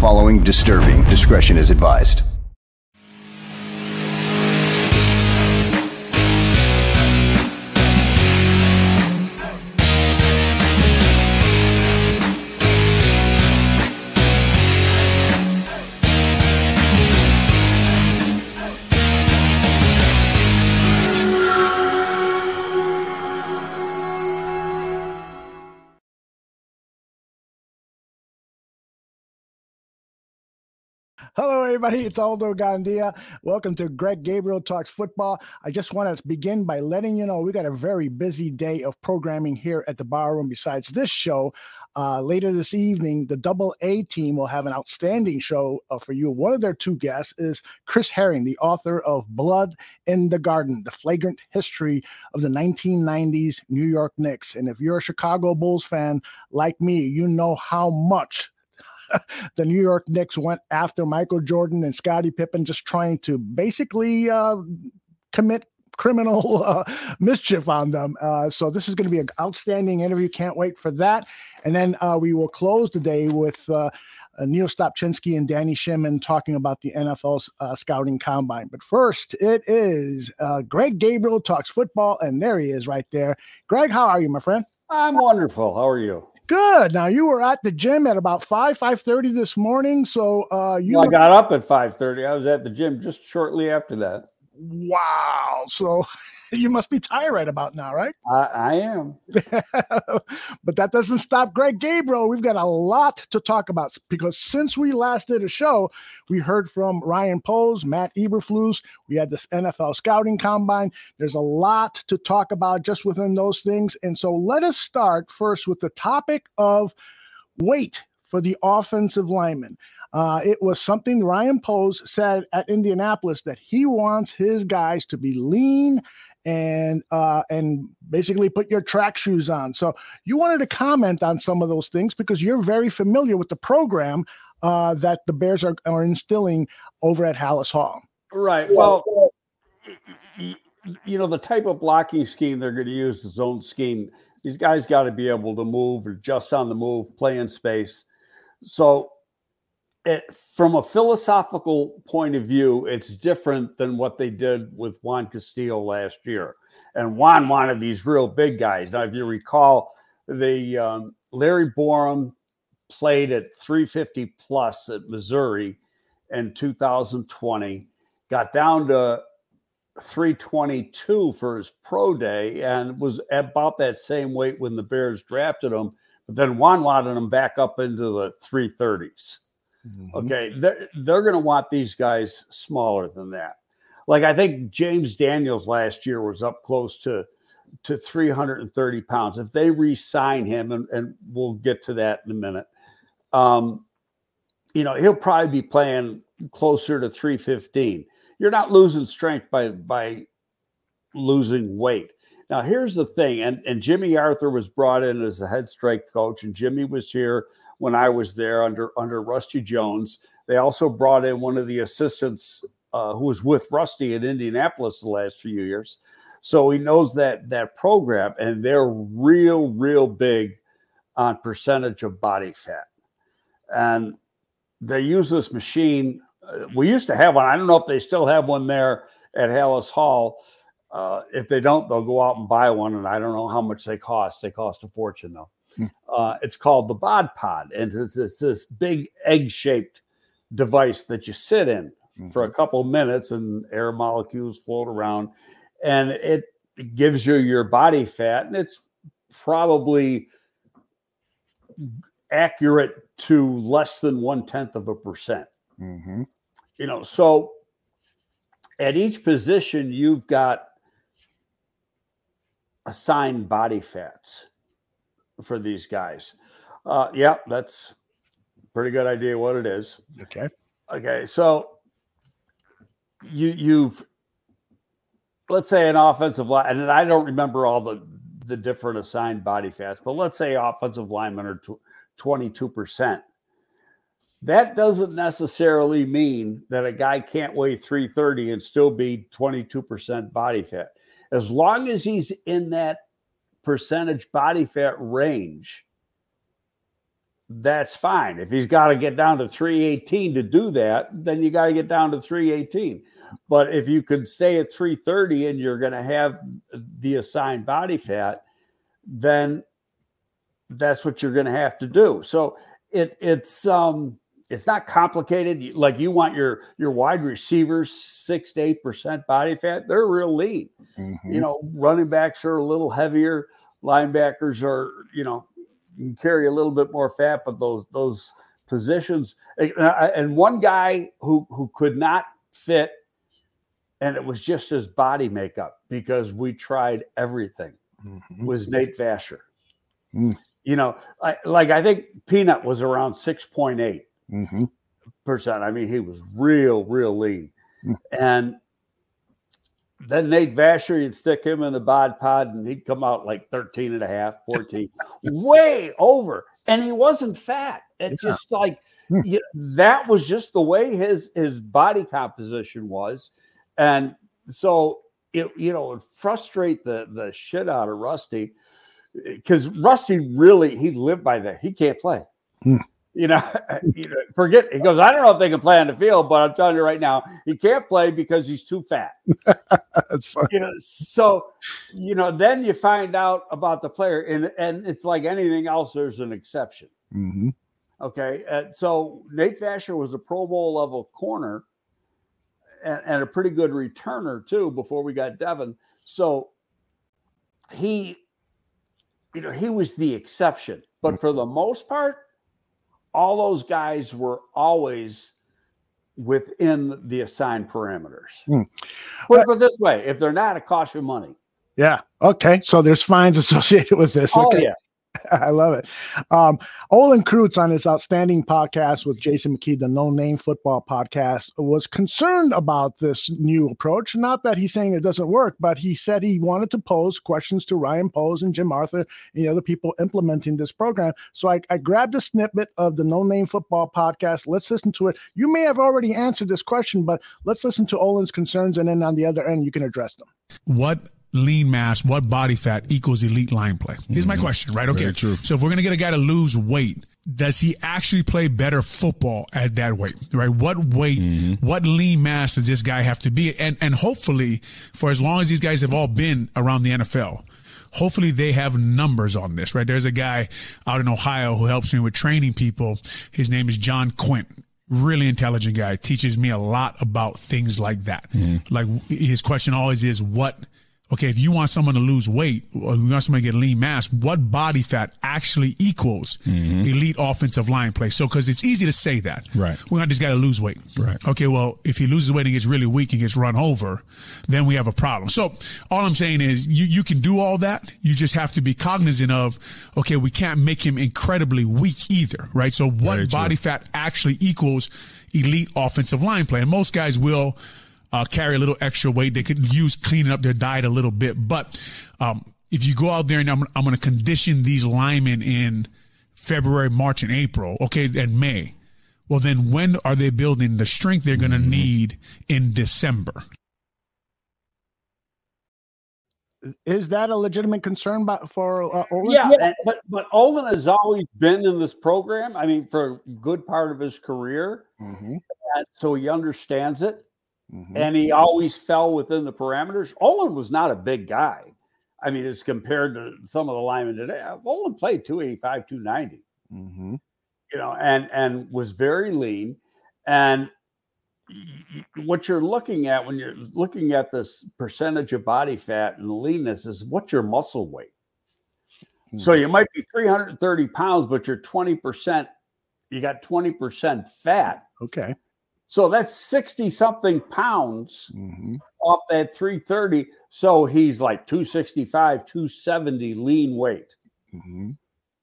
following disturbing. Discretion is advised. Everybody. It's Aldo Gandia. Welcome to Greg Gabriel Talks Football. I just want to begin by letting you know we got a very busy day of programming here at the Barroom. Besides this show, uh, later this evening, the Double A team will have an outstanding show uh, for you. One of their two guests is Chris Herring, the author of Blood in the Garden, the flagrant history of the 1990s New York Knicks. And if you're a Chicago Bulls fan like me, you know how much the New York Knicks went after Michael Jordan and Scottie Pippen, just trying to basically uh, commit criminal uh, mischief on them. Uh, so this is going to be an outstanding interview. Can't wait for that. And then uh, we will close the day with uh, Neil Stopchinski and Danny Shimon talking about the NFL's uh, scouting combine. But first, it is uh, Greg Gabriel talks football, and there he is right there. Greg, how are you, my friend? I'm wonderful. How are you? Good. Now you were at the gym at about five five thirty this morning. So uh, you. Well, I got up at five thirty. I was at the gym just shortly after that. Wow. So you must be tired right about now, right? I, I am. but that doesn't stop Greg Gabriel. We've got a lot to talk about because since we last did a show, we heard from Ryan Poles, Matt Eberflus. We had this NFL scouting combine. There's a lot to talk about just within those things. And so let us start first with the topic of weight for the offensive lineman. Uh, it was something Ryan Poles said at Indianapolis that he wants his guys to be lean and uh, and basically put your track shoes on. So you wanted to comment on some of those things because you're very familiar with the program uh, that the Bears are, are instilling over at Halas Hall. Right. Well, you know the type of blocking scheme they're going to use, the zone scheme. These guys got to be able to move, adjust on the move, play in space. So it, from a philosophical point of view, it's different than what they did with Juan Castillo last year. And Juan wanted these real big guys. Now, if you recall, the um, Larry Borom played at 350 plus at Missouri in 2020, got down to 322 for his pro day, and was about that same weight when the Bears drafted him. But then Juan wanted him back up into the 330s. Mm-hmm. Okay, they're, they're going to want these guys smaller than that. Like I think James Daniels last year was up close to to 330 pounds. If they re-sign him, and, and we'll get to that in a minute, um, you know he'll probably be playing closer to 315. You're not losing strength by by losing weight. Now here's the thing, and, and Jimmy Arthur was brought in as the head strength coach, and Jimmy was here when I was there under under Rusty Jones. They also brought in one of the assistants uh, who was with Rusty in Indianapolis the last few years, so he knows that that program, and they're real, real big on percentage of body fat, and they use this machine. Uh, we used to have one. I don't know if they still have one there at Halas Hall. Uh, if they don't, they'll go out and buy one, and I don't know how much they cost. They cost a fortune, though. Hmm. Uh, it's called the Bod Pod, and it's, it's this big egg-shaped device that you sit in mm-hmm. for a couple minutes, and air molecules float around, and it gives you your body fat, and it's probably accurate to less than one tenth of a percent. Mm-hmm. You know, so at each position, you've got assigned body fats for these guys. Uh, yeah, that's pretty good idea what it is. Okay. Okay. So you you've let's say an offensive line, and I don't remember all the the different assigned body fats, but let's say offensive linemen are twenty two percent. That doesn't necessarily mean that a guy can't weigh 330 and still be 22% body fat. As long as he's in that percentage body fat range, that's fine. If he's got to get down to 318 to do that, then you got to get down to 318. But if you could stay at 330 and you're going to have the assigned body fat, then that's what you're going to have to do. So it it's um it's not complicated. Like you want your your wide receivers six to eight percent body fat. They're real lean. Mm-hmm. You know, running backs are a little heavier. Linebackers are you know carry a little bit more fat, but those those positions and one guy who who could not fit, and it was just his body makeup because we tried everything. Mm-hmm. Was Nate Vasher. Mm. You know, I, like I think Peanut was around 6.8 mm-hmm. percent. I mean, he was real, real lean. Mm. And then Nate Vasher, you'd stick him in the bod pod and he'd come out like 13 and a half, 14, way over. And he wasn't fat. It yeah. just like mm. you know, that was just the way his his body composition was. And so it, you know, it frustrate the the shit out of Rusty because Rusty really he lived by that. He can't play. Mm. You, know, forget. He goes. I don't know if they can play on the field, but I'm telling you right now, he can't play because he's too fat. That's funny. You know, so you know, then you find out about the player, and and it's like anything else. There's an exception. Mm-hmm. Okay, uh, so Nate Vasher was a Pro Bowl level corner, and, and a pretty good returner too. Before we got Devin, so he you know, he was the exception. But mm. for the most part, all those guys were always within the assigned parameters. Mm. Put it this way: if they're not, it costs you money. Yeah. Okay. So there's fines associated with this. Oh okay. yeah. I love it. Um, Olin Kreutz on his outstanding podcast with Jason McKie, the No Name Football podcast, was concerned about this new approach. Not that he's saying it doesn't work, but he said he wanted to pose questions to Ryan Poles and Jim Arthur and the other people implementing this program. So I, I grabbed a snippet of the No Name Football podcast. Let's listen to it. You may have already answered this question, but let's listen to Olin's concerns, and then on the other end, you can address them. What lean mass, what body fat equals elite line play? Here's my mm-hmm. question, right? Okay. So if we're going to get a guy to lose weight, does he actually play better football at that weight, right? What weight, mm-hmm. what lean mass does this guy have to be? And, and hopefully for as long as these guys have all been around the NFL, hopefully they have numbers on this, right? There's a guy out in Ohio who helps me with training people. His name is John Quint really intelligent guy teaches me a lot about things like that mm-hmm. like his question always is what okay, if you want someone to lose weight or you want someone to get lean mass, what body fat actually equals mm-hmm. elite offensive line play? So, cause it's easy to say that. Right. We want this guy to lose weight. Right. Okay. Well, if he loses weight and gets really weak and gets run over, then we have a problem. So all I'm saying is you, you can do all that. You just have to be cognizant of, okay, we can't make him incredibly weak either. Right. So what body fat actually equals elite offensive line play? And most guys will, uh, carry a little extra weight. They could use cleaning up their diet a little bit. But um, if you go out there and I'm, I'm going to condition these linemen in February, March, and April, okay, and May, well, then when are they building the strength they're going to mm-hmm. need in December? Is that a legitimate concern by, for uh, Olin? Yeah, but but Olin has always been in this program. I mean, for a good part of his career, mm-hmm. so he understands it. Mm-hmm. And he always fell within the parameters. Olin was not a big guy. I mean, as compared to some of the linemen today, Olin played 285, 290. Mm-hmm. You know, and and was very lean. And what you're looking at when you're looking at this percentage of body fat and leanness is what's your muscle weight. Mm-hmm. So you might be 330 pounds, but you're 20%, you got 20% fat. Okay. So that's 60 something pounds mm-hmm. off that 330. So he's like 265, 270 lean weight. Mm-hmm.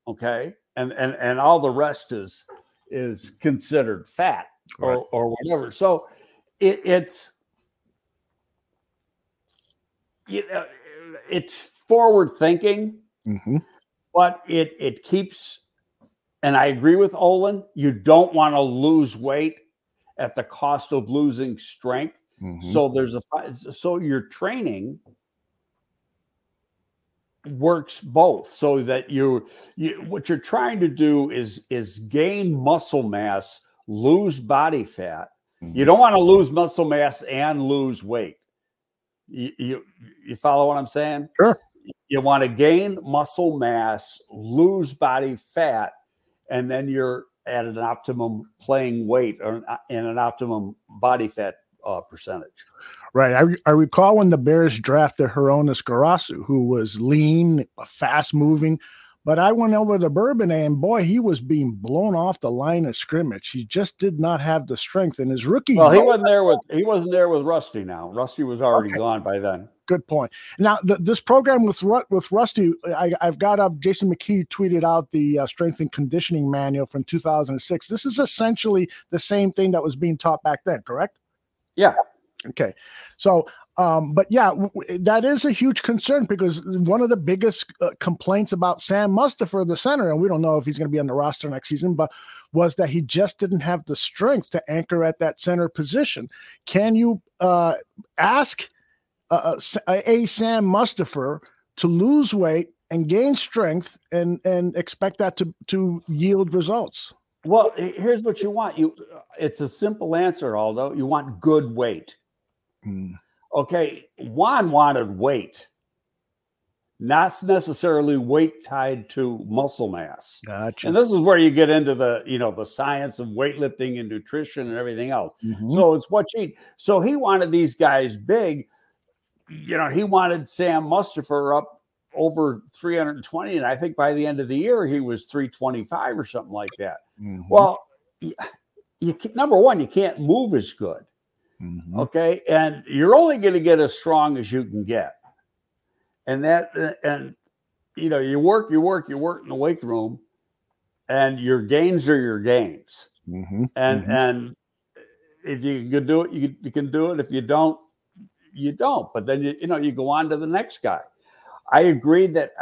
Okay. And, and, and all the rest is, is considered fat or, right. or whatever. So it, it's, you know, it's forward thinking, mm-hmm. but it, it keeps, and I agree with Olin, you don't want to lose weight at the cost of losing strength. Mm-hmm. So there's a so your training works both so that you, you what you're trying to do is is gain muscle mass lose body fat mm-hmm. you don't want to lose muscle mass and lose weight you, you you follow what i'm saying sure you want to gain muscle mass lose body fat and then you're at an optimum playing weight or in an optimum body fat uh, percentage. Right. I, I recall when the Bears drafted Hroniss Grasu, who was lean, fast moving. But I went over to Bourbon and boy, he was being blown off the line of scrimmage. He just did not have the strength in his rookie. Well, he wasn't there with he wasn't there with Rusty. Now Rusty was already okay. gone by then. Good point. Now the, this program with with Rusty, I, have got up. Jason McKie tweeted out the uh, strength and conditioning manual from 2006. This is essentially the same thing that was being taught back then, correct? Yeah. Okay. So, um, but yeah, w- that is a huge concern because one of the biggest uh, complaints about Sam Mustipher, the center, and we don't know if he's going to be on the roster next season, but was that he just didn't have the strength to anchor at that center position. Can you uh, ask uh, a Sam Mustipher to lose weight and gain strength and and expect that to to yield results? Well, here's what you want. You it's a simple answer, Aldo. You want good weight. Mm. Okay, Juan wanted weight, not necessarily weight tied to muscle mass. Gotcha. And this is where you get into the, you know, the science of weightlifting and nutrition and everything else. Mm-hmm. So it's what you eat. So he wanted these guys big. You know, he wanted Sam Mustipher up over 320 and i think by the end of the year he was 325 or something like that mm-hmm. well you, you number one you can't move as good mm-hmm. okay and you're only going to get as strong as you can get and that and you know you work you work you work in the weight room and your gains are your gains mm-hmm. and mm-hmm. and if you can do it you, you can do it if you don't you don't but then you you know you go on to the next guy I agree that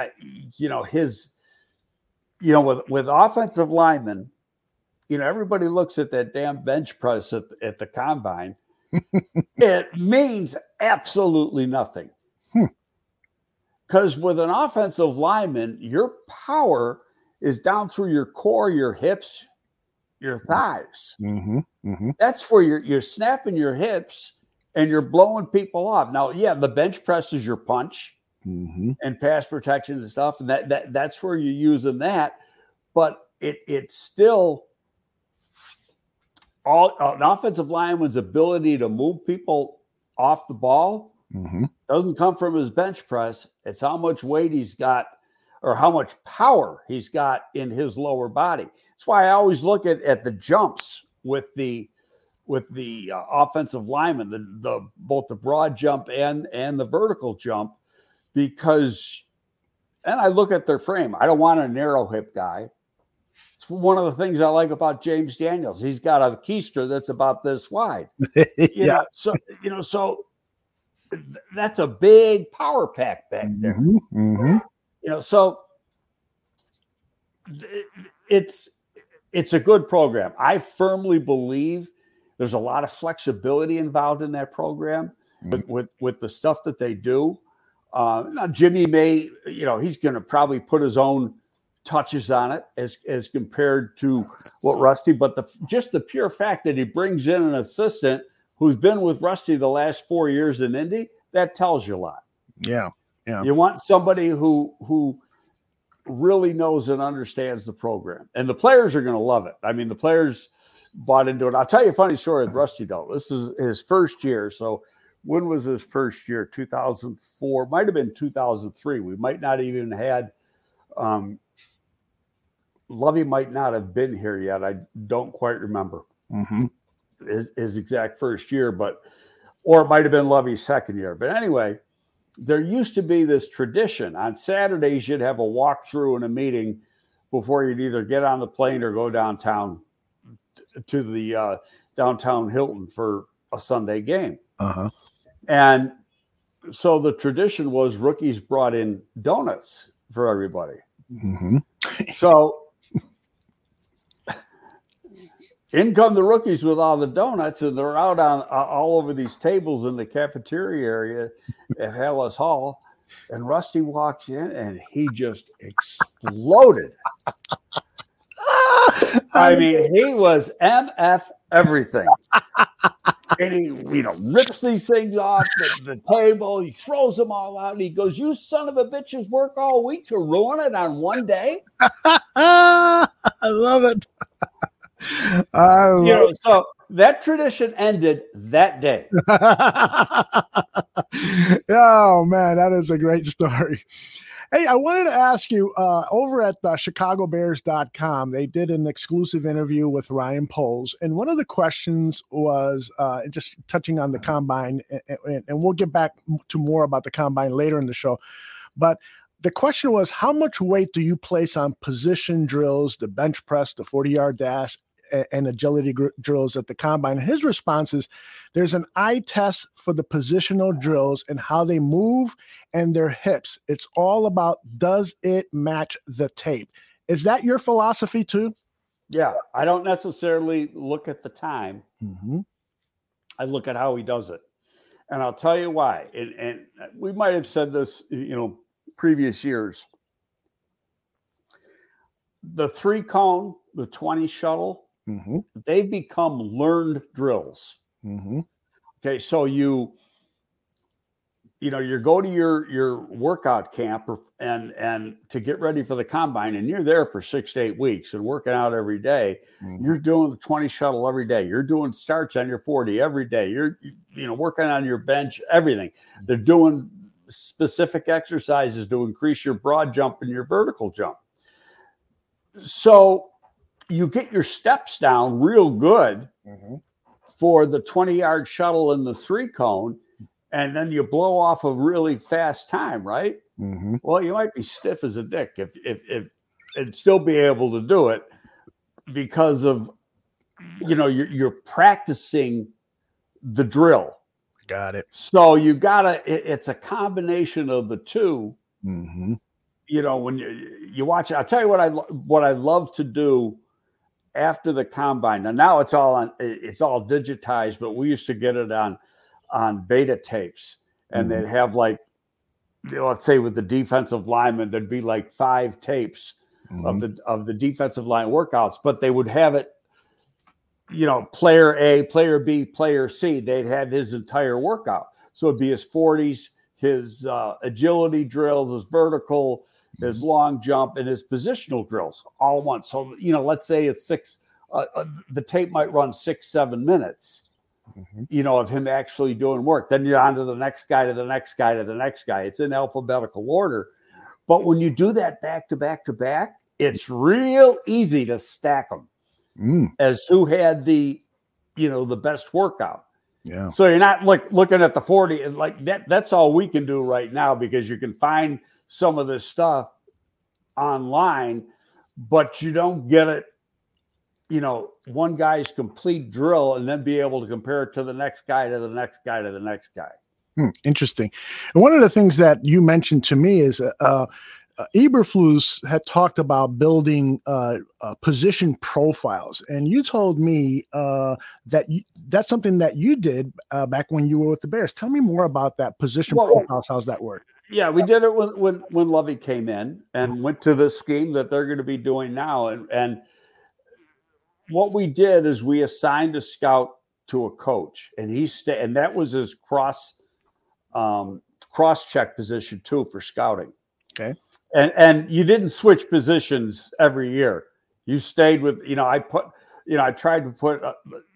you know his, you know, with with offensive linemen, you know, everybody looks at that damn bench press at, at the combine. it means absolutely nothing. Because hmm. with an offensive lineman, your power is down through your core, your hips, your thighs. Mm-hmm, mm-hmm. That's where you're you're snapping your hips and you're blowing people off. Now, yeah, the bench press is your punch mm-hmm. and pass protection and stuff, and that that that's where you're using that. But it it's still all an offensive lineman's ability to move people off the ball mm-hmm. doesn't come from his bench press. It's how much weight he's got or how much power he's got in his lower body. That's why I always look at, at the jumps with the with the uh, offensive lineman, the, the both the broad jump and and the vertical jump, because, and I look at their frame. I don't want a narrow hip guy. It's one of the things I like about James Daniels. He's got a keister that's about this wide. yeah. Know, so you know, so that's a big power pack back there. Mm-hmm, mm-hmm. You know, so it's it's a good program. I firmly believe there's a lot of flexibility involved in that program mm-hmm. with, with the stuff that they do. Uh, Jimmy may, you know, he's going to probably put his own touches on it as as compared to what Rusty. But the just the pure fact that he brings in an assistant who's been with Rusty the last four years in Indy, that tells you a lot. Yeah, yeah. You want somebody who who really knows and understands the program, and the players are going to love it. I mean, the players bought into it. I'll tell you a funny story with Rusty though. This is his first year, so when was his first year? 2004, might have been 2003. We might not even had um, Lovie might not have been here yet. I don't quite remember mm-hmm. his, his, exact first year, but or it might have been Lovie's second year. But anyway, there used to be this tradition on Saturdays. You'd have a walkthrough and a meeting before you'd either get on the plane or go downtown to the uh, downtown Hilton for a Sunday game. Uh-huh. And so the tradition was rookies brought in donuts for everybody. Mm-hmm. so in come the rookies with all the donuts, and they're out on uh, all over these tables in the cafeteria area at Halas Hall. And Rusty walks in and he just exploded. I mean, he was MF everything. and he, you know, rips these things off the, the, table. He throws them all out. And he goes, You son of a bitches work all week to ruin it on one day. I love it. I love you know, so that tradition ended that day. oh man, that is a great story. Hey, I wanted to ask you uh, over at uh, ChicagoBears.com, they did an exclusive interview with Ryan Poles. And one of the questions was uh, just touching on the combine, and, and we'll get back to more about the combine later in the show. But the question was how much weight do you place on position drills, the bench press, the 40 yard dash, and agility drills at the combine. His response is there's an eye test for the positional drills and how they move and their hips. It's all about does it match the tape? Is that your philosophy too? Yeah, I don't necessarily look at the time. Mm-hmm. I look at how he does it. And I'll tell you why. And, and we might have said this, you know, previous years. The three cone, the 20 shuttle, Mm-hmm. They become learned drills. Mm-hmm. Okay, so you you know you go to your your workout camp or, and and to get ready for the combine and you're there for six to eight weeks and working out every day, mm-hmm. you're doing the 20 shuttle every day you're doing starts on your 40 every day you're you know working on your bench everything they're doing specific exercises to increase your broad jump and your vertical jump so you get your steps down real good mm-hmm. for the 20 yard shuttle and the three cone, and then you blow off a really fast time, right? Mm-hmm. Well, you might be stiff as a dick if if if and still be able to do it because of you know you're, you're practicing the drill. Got it. So you gotta. It, it's a combination of the 2 mm-hmm. You know when you you watch. I'll tell you what I what I love to do after the combine. Now, now it's all on it's all digitized, but we used to get it on on beta tapes, and mm-hmm. they'd have like let's say with the defensive lineman, there'd be like five tapes mm-hmm. of the of the defensive line workouts, but they would have it, you know, player A, player B, player C. They'd have his entire workout. So it'd be his 40s, his uh, agility drills, his vertical, his long jump, and his positional drills all at once. So, you know, let's say it's six, uh, uh, the tape might run six, seven minutes, mm-hmm. you know, of him actually doing work. Then you're on to the next guy, to the next guy, to the next guy. It's in alphabetical order. But when you do that back to back to back, it's real easy to stack them mm. as who had the, you know, the best workout. Yeah. So you're not like looking at the 40 and like that. That's all we can do right now because you can find – some of this stuff online, but you don't get it, you know, one guy's complete drill and then be able to compare it to the next guy, to the next guy, to the next guy. Hmm, interesting. And one of the things that you mentioned to me is uh, uh, Eberflus had talked about building uh, uh, position profiles, and you told me uh, that you, that's something that you did uh, back when you were with the Bears. Tell me more about that position well, profiles. How's that work? Yeah, we did it when when when Lovie came in and went to the scheme that they're going to be doing now. And and what we did is we assigned a scout to a coach, and he stayed, and that was his cross um, cross check position too for scouting. Okay, and and you didn't switch positions every year. You stayed with you know I put you know I tried to put uh,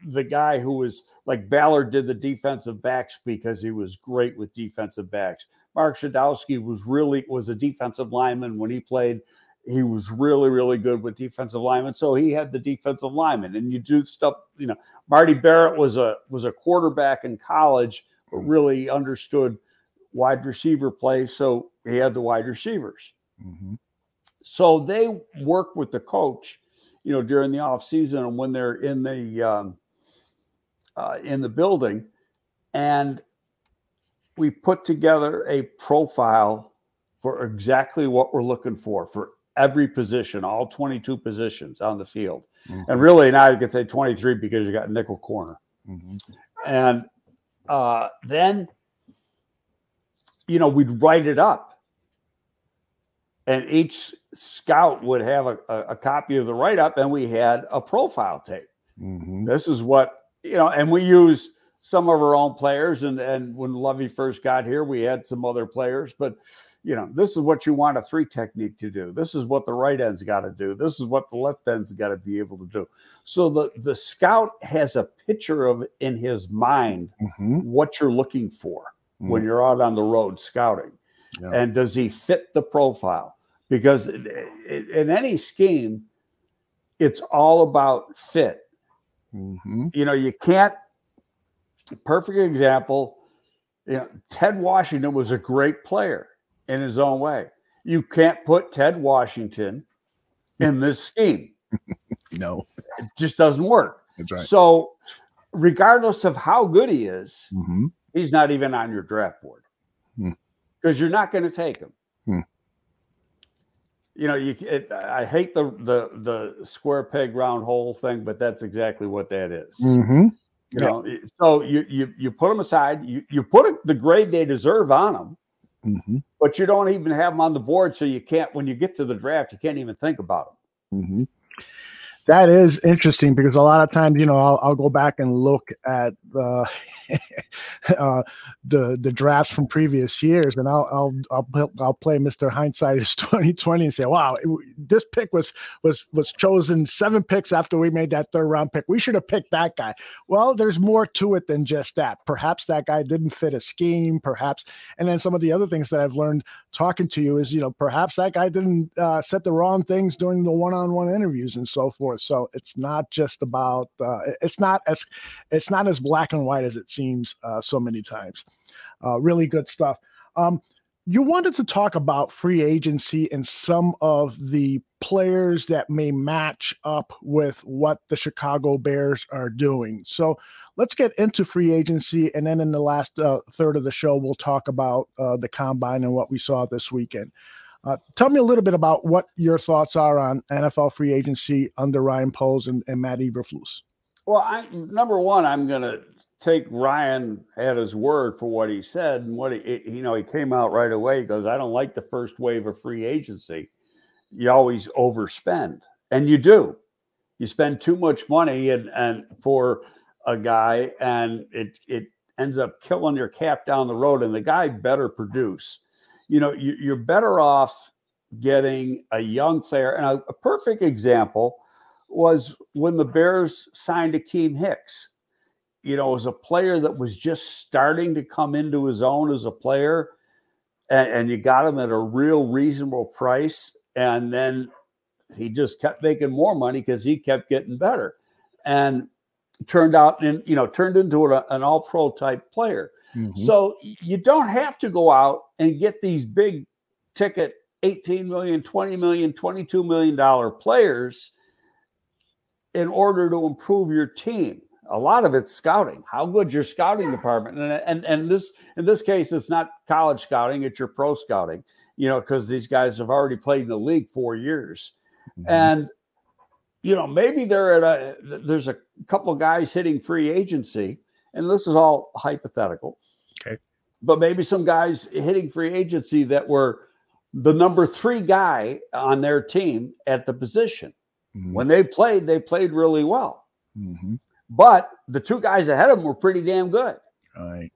the guy who was like Ballard did the defensive backs because he was great with defensive backs. Mark Sadowski was really was a defensive lineman when he played. He was really, really good with defensive linemen. So he had the defensive lineman. And you do stuff, you know, Marty Barrett was a was a quarterback in college, but really understood wide receiver play. So he had the wide receivers. Mm-hmm. So they work with the coach, you know, during the off season and when they're in the um, uh, in the building, and we put together a profile for exactly what we're looking for for every position, all 22 positions on the field. Mm-hmm. And really now you could say 23 because you got nickel corner. Mm-hmm. And uh, then you know, we'd write it up. And each scout would have a, a, a copy of the write up, and we had a profile tape. Mhm. This is what, you know, and we use some of our own players. And, and when Lovie first got here, we had some other players, but you know, this is what you want a three technique to do. This is what the right end's got to do. This is what the left end's got to be able to do. So the the scout has a picture of in his mind Mhm. what you're looking for when Mm. you're out on the road scouting. Yeah. And does he fit the profile? Because in any scheme, it's all about fit. Mhm. You know, you can't. Perfect example. You know, Ted Washington was a great player in his own way. You can't put Ted Washington in this scheme. No, It just doesn't work. right. So, regardless of how good he is, Mhm. he's not even on your draft board Hmm. because you're not going to take him. Hmm. You know, you. It, I hate the the the square peg round hole thing, but that's exactly what that is. Mhm. You know, it- so you you you put them aside. You you put the grade they deserve on them, Mhm. but you don't even have them on the board, so you can't. When you get to the draft, you can't even think about them. hmm That is interesting because a lot of times, you know, I'll, I'll go back and look at the uh, the the drafts from previous years, and I'll I'll I'll, I'll play Mr. Hindsight is twenty twenty and say, wow, it, this pick was was was chosen seven picks after we made that third round pick. We should have picked that guy. Well, there's more to it than just that. Perhaps that guy didn't fit a scheme, perhaps, and then some of the other things that I've learned talking to you is, you know, perhaps that guy didn't uh, set the wrong things during the one-on-one interviews and so forth. So it's not just about uh, it's not as it's not as black and white as it seems uh, so many times. Uh, really good stuff. Um, you wanted to talk about free agency and some of the players that may match up with what the Chicago Bears are doing. So let's get into free agency, and then in the last uh, third of the show, we'll talk about uh, the combine and what we saw this weekend. Uh, tell me a little bit about what your thoughts are on NFL free agency under Ryan Poles and, and Matt Eberflus. Well, I, number one, I'm going to take Ryan at his word for what he said and what he, you know, he came out right away. He goes, I don't like the first wave of free agency. You always overspend, and you do. You spend too much money and and for a guy, and it it ends up killing your cap down the road. And the guy better produce. You know, you, you're better off getting a young player. And a, a perfect example was when the Bears signed Akiem Hicks. You know, as a player that was just starting to come into his own as a player, and, and you got him at a real reasonable price, and then he just kept making more money because he kept getting better, and turned out and you know turned into an All Pro type player. Mm-hmm. So you don't have to go out and get these big ticket 18 million, 20 million, 22 million dollar players in order to improve your team. A lot of it's scouting. How good your scouting department and and and this in this case it's not college scouting, it's your pro scouting, you know, because these guys have already played in the league 4 years. Mm-hmm. And you know, maybe they're at a there's a couple of guys hitting free agency and this is all hypothetical. Okay. But maybe some guys hitting free agency that were the number 3 guy on their team at the position. Mhm. When they played, they played really well. Mhm. But the two guys ahead of them were pretty damn good. All right.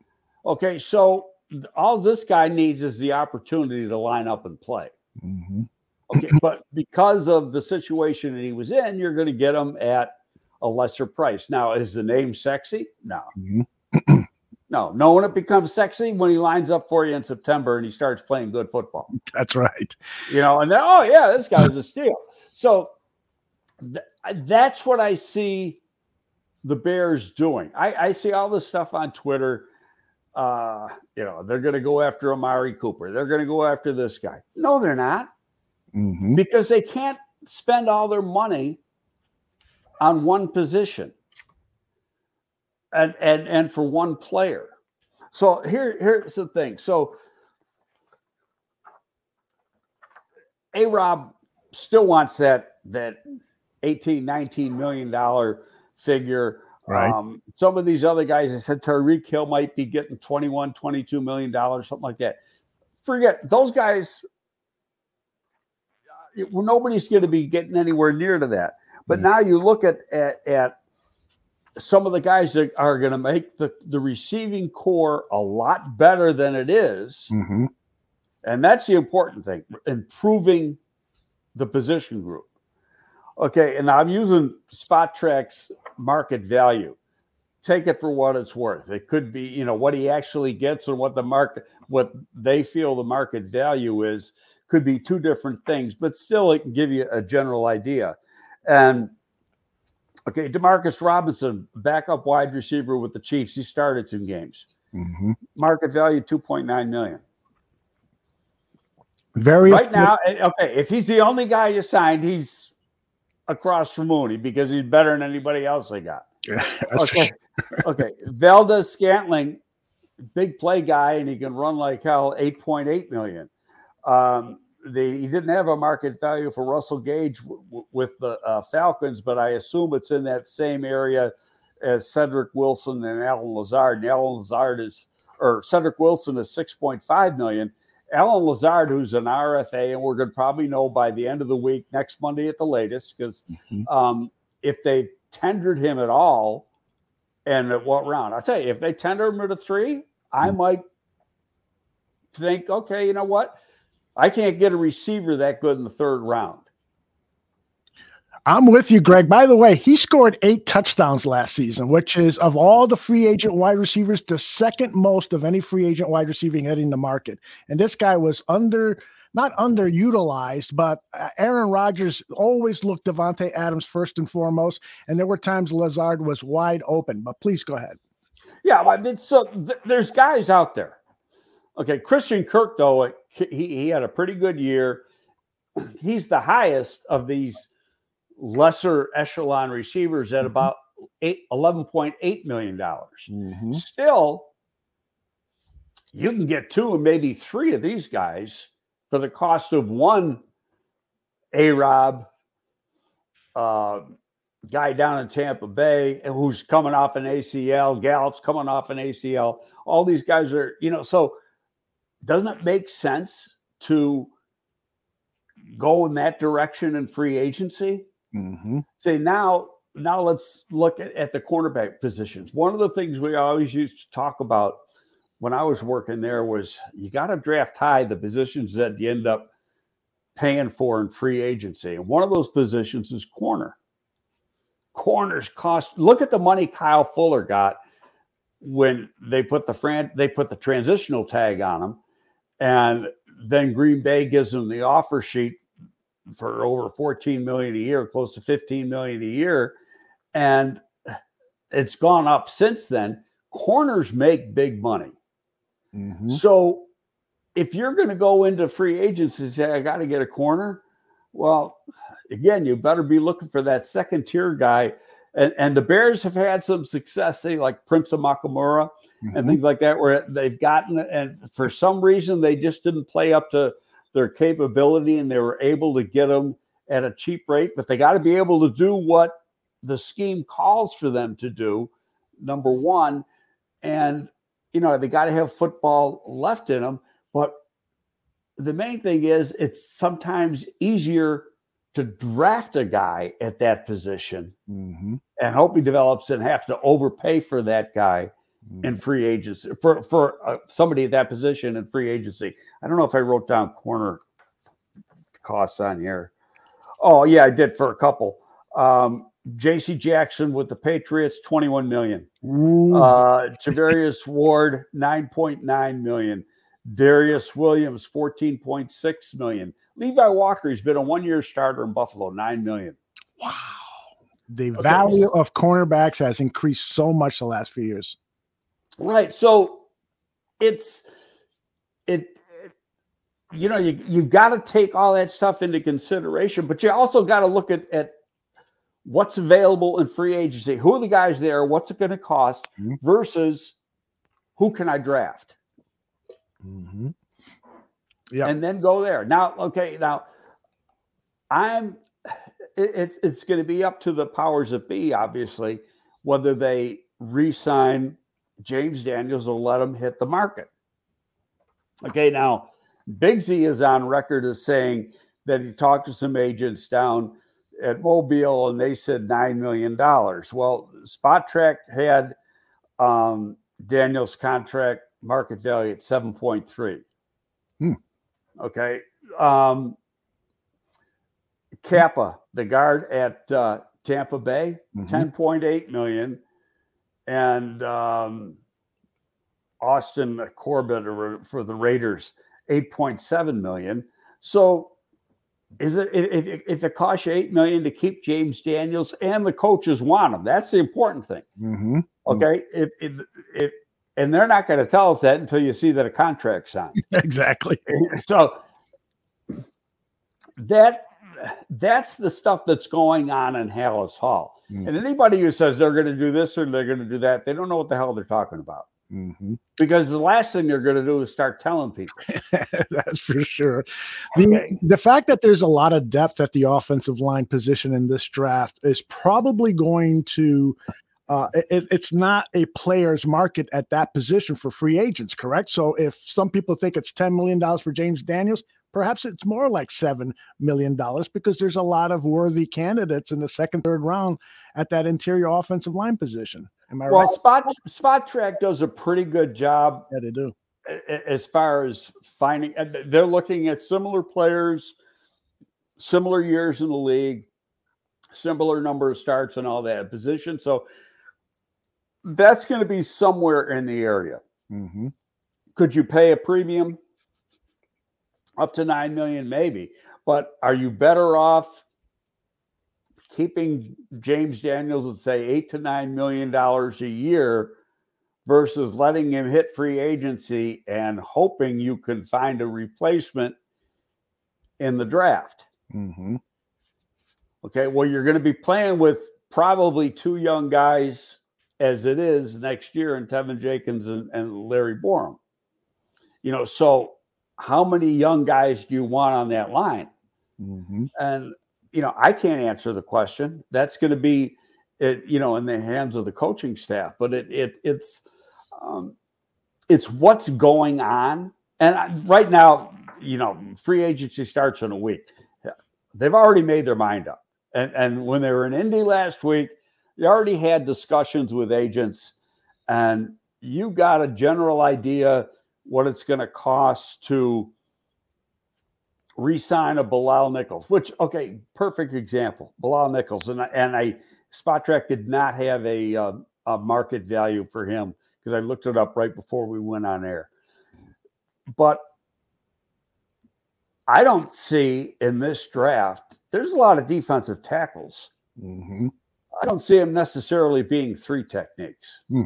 Okay, so all this guy needs is the opportunity to line up and play. Mhm. Okay, but because of the situation that he was in, you're going to get him at a lesser price. Now, is the name sexy? No, Mhm. no. No, when it becomes sexy when he lines up for you in September and he starts playing good football. That's right. you know, and then oh yeah, this guy was a steal. So that's what I see the Bears doing. I, I see all this stuff on Twitter. Uh, you know, they're going to go after Amari Cooper. They're going to go after this guy. No, they're not Mhm. because they can't spend all their money on one position and and and for one player. So here here's the thing. So A Rob still wants that that 18 19 million dollar figure Right. um, some of these other guys i said Tyreek Hill might be getting 21 22 million dollars something like that forget those guys. Well, nobody's going to be getting anywhere near to that. But mm-hmm. now you look at, at at some of the guys that are going to make the, the receiving core a lot better than it is. Mm-hmm. And that's the important thing improving the position group. Okay. And I'm using Spotrac's market value. Take it for what it's worth. It could be, you know, what he actually gets or what the market, what they feel the market value is, could be two different things, but still it can give you a general idea. And Okay, Demarcus Robinson, backup wide receiver with the Chiefs. He started two games. Mm-hmm. Market value two point nine million. Very right now. Eh, okay, if he's the only guy you signed, he's across from Mooney because he's better than anybody else they got. okay, okay. Valdes-Scantling, big play guy, and he can run like hell. Eight point eight million. Um, they he didn't have a market value for Russell Gage w- with the uh, Falcons, but I assume it's in that same area as Cedric Wilson and Allen Lazard. And Allen Lazard is, or Cedric Wilson is 6.5 million. Allen Lazard, who's an RFA, and we're going to probably know by the end of the week, next Monday at the latest, because mm-hmm. um, if they tendered him at all, and at what round? I'll tell you, if they tender him at a three, mm-hmm. I might think, okay, you know what? I can't get a receiver that good in the third round. I'm with you, Greg. By the way, he scored eight touchdowns last season, which is of all the free agent wide receivers, the second most of any free agent wide receiver hitting the market. And this guy was under, not underutilized, but uh, Aaron Rodgers always looked Davante Adams first and foremost. And there were times Lazard was wide open. But please go ahead. Yeah, I mean, so th- there's guys out there. Okay, Christian Kirk, though, he, he had a pretty good year. He's the highest of these lesser echelon receivers at mm-hmm. about eight, $11.8 million. Mm-hmm. Still, you can get two and maybe three of these guys for the cost of one A Rob uh, guy down in Tampa Bay who's coming off an ACL, Gallup's coming off an ACL. All these guys are, you know, so doesn't it make sense to go in that direction in free agency? Mm-hmm. Say now, now let's look at, at the cornerback positions. One of the things we always used to talk about when I was working there was you got to draft high the positions that you end up paying for in free agency. And one of those positions is corner. Corners cost. Look at the money Kyle Fuller got when they put the fran they put the transitional tag on him and then Green Bay gives him the offer sheet for over 14 million a year, close to 15 million a year. And it's gone up since then. Corners make big money. Mm-hmm. So if you're going to go into free agency and say, I got to get a corner, well, again, you better be looking for that second tier guy. And, and the Bears have had some success, say like Prince Amukamara mm-hmm. and things like that, where they've gotten, and for some reason, they just didn't play up to their capability and they were able to get them at a cheap rate, but they got to be able to do what the scheme calls for them to do, number one. And, you know, they got to have football left in them. But the main thing is, it's sometimes easier to draft a guy at that position mm-hmm. and hope he develops and have to overpay for that guy in free agency for for uh, somebody at that position in free agency. I don't know if I wrote down corner costs on here. Oh yeah, I did for a couple. Um, J.C. Jackson with the Patriots, twenty-one million. Uh, Charvarius Ward, nine point nine million. Darious Williams, fourteen point six million. Levi Walker, he's been a one-year starter in Buffalo, nine million. Wow. The okay. value of cornerbacks has increased so much the last few years. Right. So it's it, it you know, you you've got to take all that stuff into consideration, but you also got to look at at what's available in free agency. Who are the guys there? What's it going to cost mm-hmm. versus who can I draft? Mm-hmm. Yeah. And then go there. Now, okay, now I'm it's it's going to be up to the powers that be, obviously, whether they re-sign James Daniels will let him hit the market. Okay, now Bigsy is on record as saying that he talked to some agents down at Mobile and they said $9 million. Well, Spotrac had um, Daniel's contract market value at 7.3. Hmm. Okay. Um, Cappa, the guard at uh, Tampa Bay, Mhm. 10.8 million. And um, Austin Corbett for the Raiders, 8.7 million. So is it if, it costs you 8 million to keep James Daniels and the coaches want him? That's the important thing. Mm-hmm. Okay. If, if, if, and they're not going to tell us that until you see that a contract's signed. Exactly. so that that's the stuff that's going on in Halas Hall. Mm. And anybody who says they're going to do this or they're going to do that, they don't know what the hell they're talking about. Mm-hmm. Because the last thing they're going to do is start telling people. That's for sure. The Okay. the fact that there's a lot of depth at the offensive line position in this draft is probably going to. Uh, it, it's not a player's market at that position for free agents, correct? So if some people think it's ten million dollars for James Daniels, perhaps it's more like seven million dollars because there's a lot of worthy candidates in the second, third round at that interior offensive line position. Am I Well, right? Spot Spotrac does a pretty good job Yeah, they do. as far as finding. They're looking at similar players, similar years in the league, similar number of starts and all that position. So that's going to be somewhere in the area. Mm-hmm. Could you pay a premium up to nine million? Maybe, but are you better off keeping James Daniels at say eight to nine million dollars a year versus letting him hit free agency and hoping you can find a replacement in the draft? Mm-hmm. Okay, well, you're going to be playing with probably two young guys as it is next year in Teven Jenkins and, and Larry Borom. You know, so how many young guys do you want on that line? Mm-hmm. And, you know, I can't answer the question. That's going to be, it, you know, in the hands of the coaching staff. But it, it it's, um, it's what's going on. And I, right now, you know, free agency starts in a week. They've already made their mind up. And, and when they were in Indy last week, they already had discussions with agents, and you got a general idea what it's going to cost to re-sign a Bilal Nichols. Which, okay, perfect example, Bilal Nichols, and I, and I Spotrac did not have a, uh, a market value for him because I looked it up right before we went on air. But I don't see in this draft. There's a lot of defensive tackles. Mm-hmm. I don't see them necessarily being three techniques. Hmm.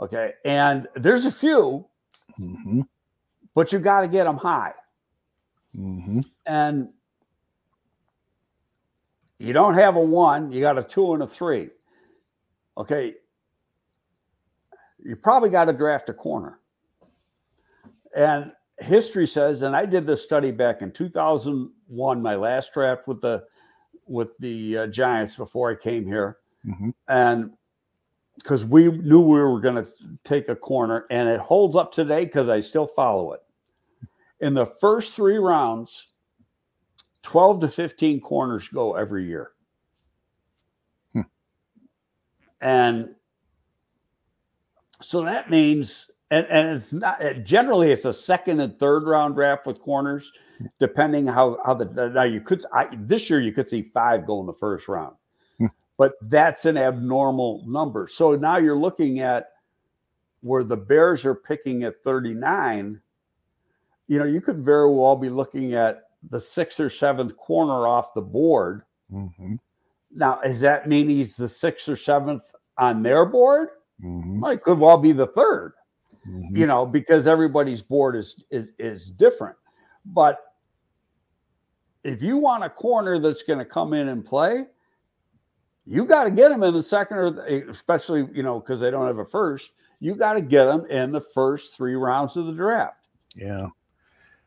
Okay. And there's a few, Mm-hmm. but you got to get them high. Mm-hmm. And you don't have a one, you got a two and a three. Okay. You probably got to draft a corner. And history says, and I did this study back in 2001, my last draft with the with the uh, Giants before I came here, Mhm. and because we knew we were going to take a corner, and it holds up today because I still follow it. In the first three rounds, 12 to 15 corners go every year. Hmm. And so that means, and, and it's not generally it's a second and third round draft with corners, depending how how the now you could I, this year you could see five go in the first round. But that's an abnormal number. So now you're looking at where the Bears are picking at 39. You know, you could very well be looking at the sixth or seventh corner off the board. Mm-hmm. Now, does that mean he's the sixth or seventh on their board? Mm-hmm. Well, it could well be the third Mm-hmm. you know, because everybody's board is is is different. But if you want a corner that's going to come in and play, you got to get them in the second or the, especially you know because they don't have a first. You got to get them in the first three rounds of the draft. Yeah.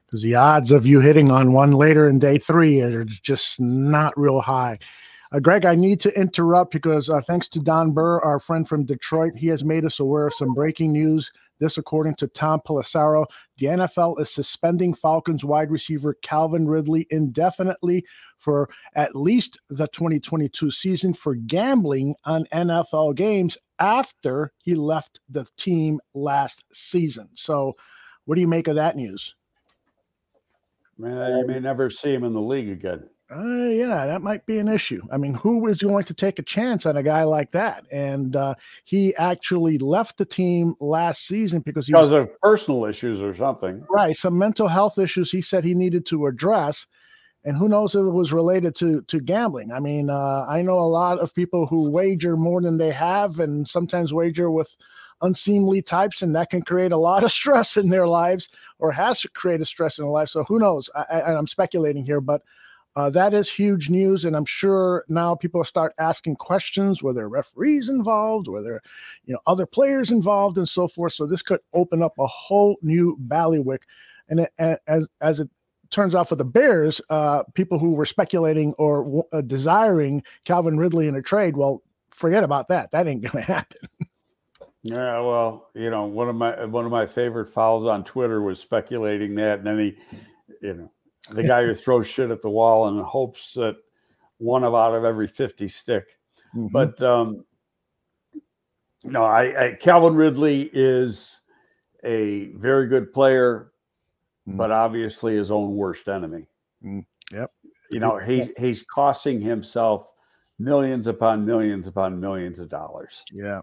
Because the odds of you hitting on one later in day three are just not real high. Uh, Greg, I need to interrupt because uh, thanks to Don Burr, our friend from Detroit, he has made us aware of some breaking news This, according to Tom Pelissero, the NFL is suspending Falcons wide receiver Calvin Ridley indefinitely for at least the 2022 season for gambling on NFL games after he left the team last season. So, what do you make of that news? Man, you may never see him in the league again. Uh, yeah, that might be an issue. I mean, who is going to take a chance on a guy like that? And uh, he actually left the team last season because he because was, of personal issues or something. right some mental health issues. He said he needed to address, and who knows if it was related to to gambling. I mean, uh, I know a lot of people who wager more than they have, and sometimes wager with unseemly types, and that can create a lot of stress in their lives, or has created stress in their life. So who knows? I, I, I'm speculating here, but uh, that is huge news, and I'm sure now people start asking questions: whether referees involved, whether you know other players involved, and so forth. So this could open up a whole new ballywick. And it, as as it turns out for the Bears, uh, people who were speculating or uh, desiring Calvin Ridley in a trade, well, forget about that. That ain't going to happen. Yeah, well, you know, one of my one of my favorite fouls on Twitter was speculating that, and then he, you know, the guy who throws shit at the wall and hopes that one of out of every fifty stick. Mm-hmm. But um, no, I, I Calvin Ridley is a very good player, Mm. but obviously his own worst enemy. Mm, yep. You know, he's he's costing himself millions upon millions upon millions of dollars. Yeah.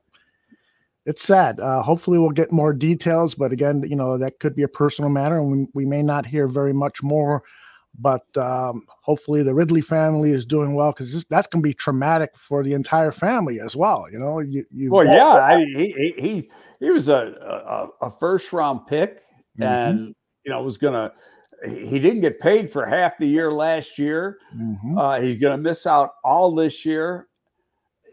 It's sad. Uh, hopefully, we'll get more details. But again, you know, that could be a personal matter, and we, we may not hear very much more. But um, hopefully, the Ridley family is doing well because that's going to be traumatic for the entire family as well. You know, you, you Well, yeah, I mean, he he he, he was a, a, a first round pick, Mhm. and you know was gonna. He he didn't get paid for half the year last year. Mhm. Uh, he's going to miss out all this year.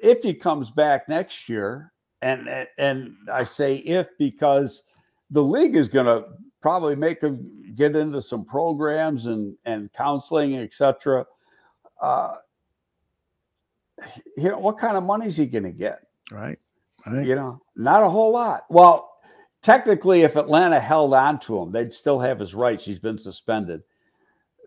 If he comes back next year, and and, I say if because the league is going to probably make him get into some programs and and counseling, etc. Uh, you know what kind of money is he going to get? right, right. You know, not a whole lot. Well, technically, if Atlanta held on to him, they'd still have his rights. He's been suspended.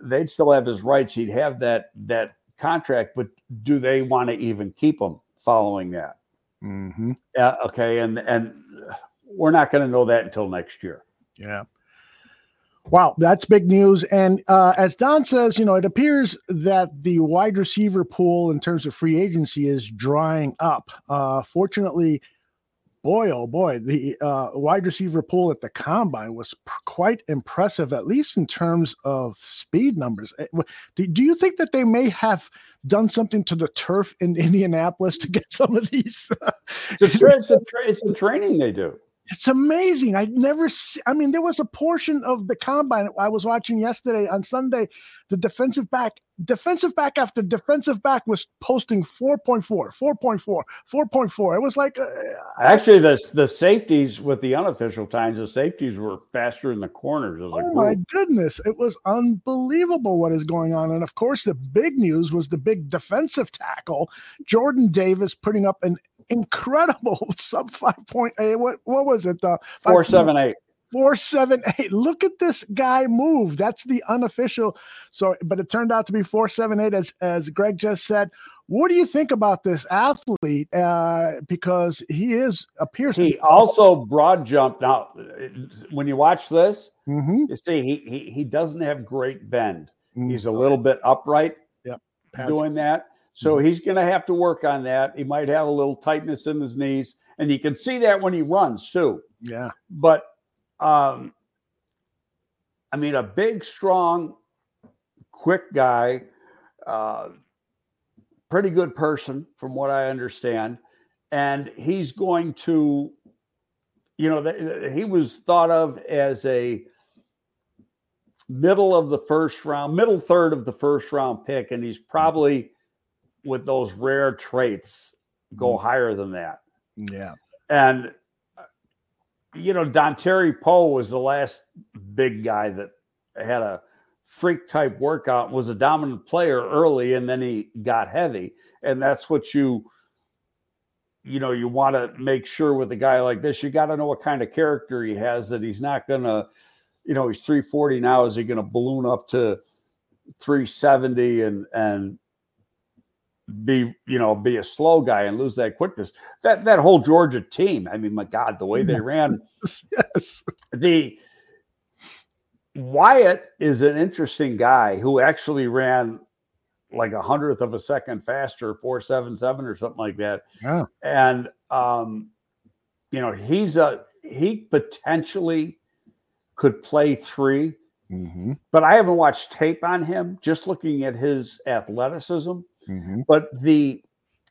They'd still have his rights. He'd have that that contract. But do they want to even keep him following that? Hmm Yeah. Okay. And and we're not going to know that until next year. Yeah. Wow, that's big news. And uh, as Don says, you know, it appears that the wide receiver pool in terms of free agency is drying up. Uh, fortunately, boy, oh boy, the uh, wide receiver pool at the combine was p- quite impressive, at least in terms of speed numbers. Eh, Do, do you think that they may have done something to the turf in Indianapolis to get some of these? It's a, tra- it's a, tra- it's a training they do. It's amazing. I never see, I mean, there was a portion of the combine I was watching yesterday on Sunday. The defensive back, defensive back after defensive back was posting 4.4, 4.4, 4.4. It was like, uh, Actually, the the safeties with the unofficial times, the safeties were faster in the corners. Oh my goodness, it was unbelievable what is going on. And of course, the big news was the big defensive tackle, Jordan Davis, putting up an incredible sub 5.8. What, what was it? The Four seven eight. four seven eight. Look at this guy move. That's the unofficial. So, but it turned out to be four seven eight, as as Greg just said. What do you think about this athlete? Uh, because he is appears to He also broad jumped. Now, when you watch this, Mhm. you see he he, he doesn't have great bend. Mm. He's a little bit upright Pads- doing that. So he's going to have to work on that. He might have a little tightness in his knees, and you can see that when he runs too. yeah, But um, I mean, a big, strong, quick guy, uh, pretty good person, from what I understand, and he's going to, you know, th- th- he was thought of as a middle of the first round, middle third of the first round pick, and he's probably with those rare traits go mm-hmm. higher than that. yeah, And you know, Dontari Poe was the last big guy that had a freak type workout, was a dominant player early, and then he got heavy. And that's what you you know, you want to make sure with a guy like this, you got to know what kind of character he has that he's not going to, you know, he's 340 now. Is he going to balloon up to 370 and, and, be you know be a slow guy and lose that quickness that that whole georgia team i mean my god the way they ran yes the wyatt is an interesting guy who actually ran like a hundredth of a second faster, four seven seven or something like that. Yeah. And um, you know, he's a he potentially could play 3 mm-hmm. but I haven't watched tape on him. Just looking at his athleticism, mm-hmm. but the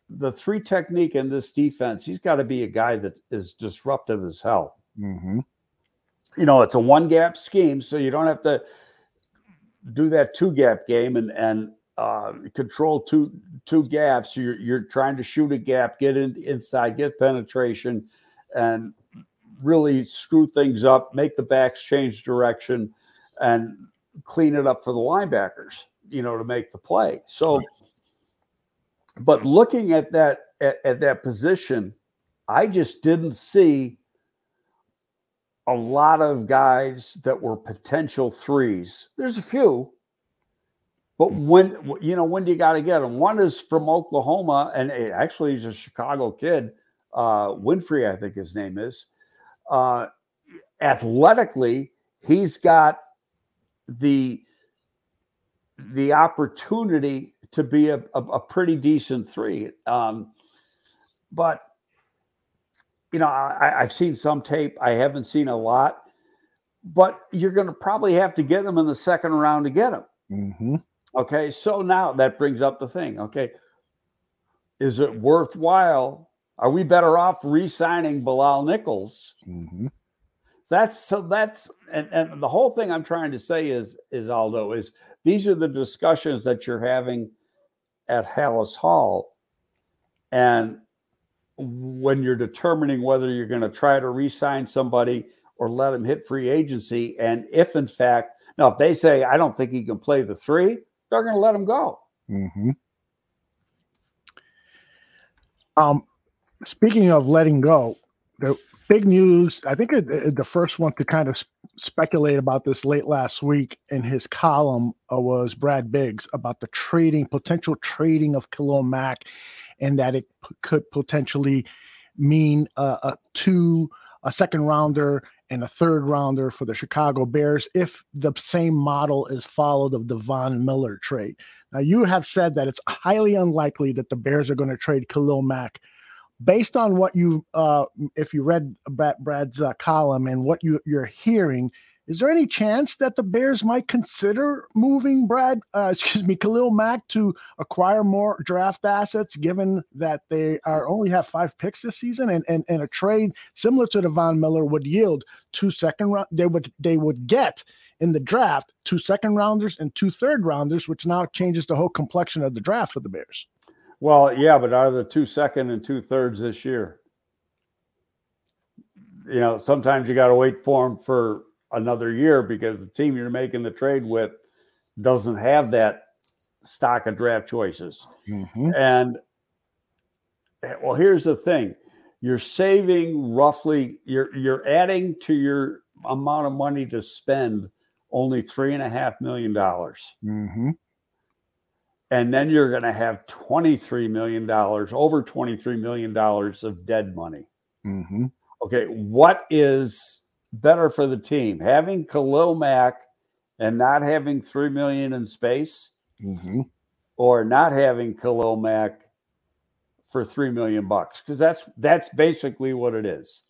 the three technique in this defense, he's got to be a guy that is disruptive as hell. Mm-hmm. You know, it's a one gap scheme, so you don't have to do that two gap game and and uh, control two two gaps. You're you're trying to shoot a gap, get in, inside, get penetration, and really screw things up, make the backs change direction, and clean it up for the linebackers. You know, to make the play. So, but looking at that at, at that position, I just didn't see a lot of guys that were potential threes. There's a few, but when you know when do you got to get them? One is from Oklahoma, and actually he's a Chicago kid. Uh, Winfrey, I think his name is. Uh, athletically, he's got the the opportunity to be a, a, a pretty decent three. Um, but you know, I, I've seen some tape. I haven't seen a lot, but you're going to probably have to get them in the second round to get them. Mm-hmm. Okay, so now that brings up the thing. Okay, is it worthwhile? Are we better off re-signing Bilal Nichols? Mm-hmm. That's so that's and, and the whole thing I'm trying to say is is Aldo is these are the discussions that you're having at Halas Hall, and when you're determining whether you're going to try to re-sign somebody or let him hit free agency, and if in fact now if they say I don't think he can play the three, they're going to let him go. Mm-hmm. Um, speaking of letting go, the big news. I think it, it, the first one to kind of speculate about this late last week in his column uh, was Brad Biggs about the trading potential trading of Khalil Mack, and that it p- could potentially mean uh, a two a second rounder and a third rounder for the Chicago Bears if the same model is followed of the Von Miller trade. Now, you have said that it's highly unlikely that the Bears are going to trade Khalil Mack. Based on what you, uh, if you read Brad's uh, column and what you, you're hearing, is there any chance that the Bears might consider moving Brad, uh, excuse me, Khalil Mack to acquire more draft assets, given that they are only have five picks this season, and and, and a trade similar to the Von Miller would yield two second round. They would they would get in the draft two second rounders and two third rounders, which now changes the whole complexion of the draft for the Bears. Well, yeah, but are the two second and two thirds this year? You know, sometimes you got to wait for them for another year because the team you're making the trade with doesn't have that stock of draft choices. Mm-hmm. And well, here's the thing. You're saving roughly, you're you're adding to your amount of money to spend only three and a half million dollars. Mm-hmm. And then you're going to have $23 million, over $23 million of dead money. Mm-hmm. Okay. What is better for the team? Having Khalil Mack and not having 3 million in space Mm-hmm. or not having Khalil Mack for 3 million bucks? Because that's that's basically what it is.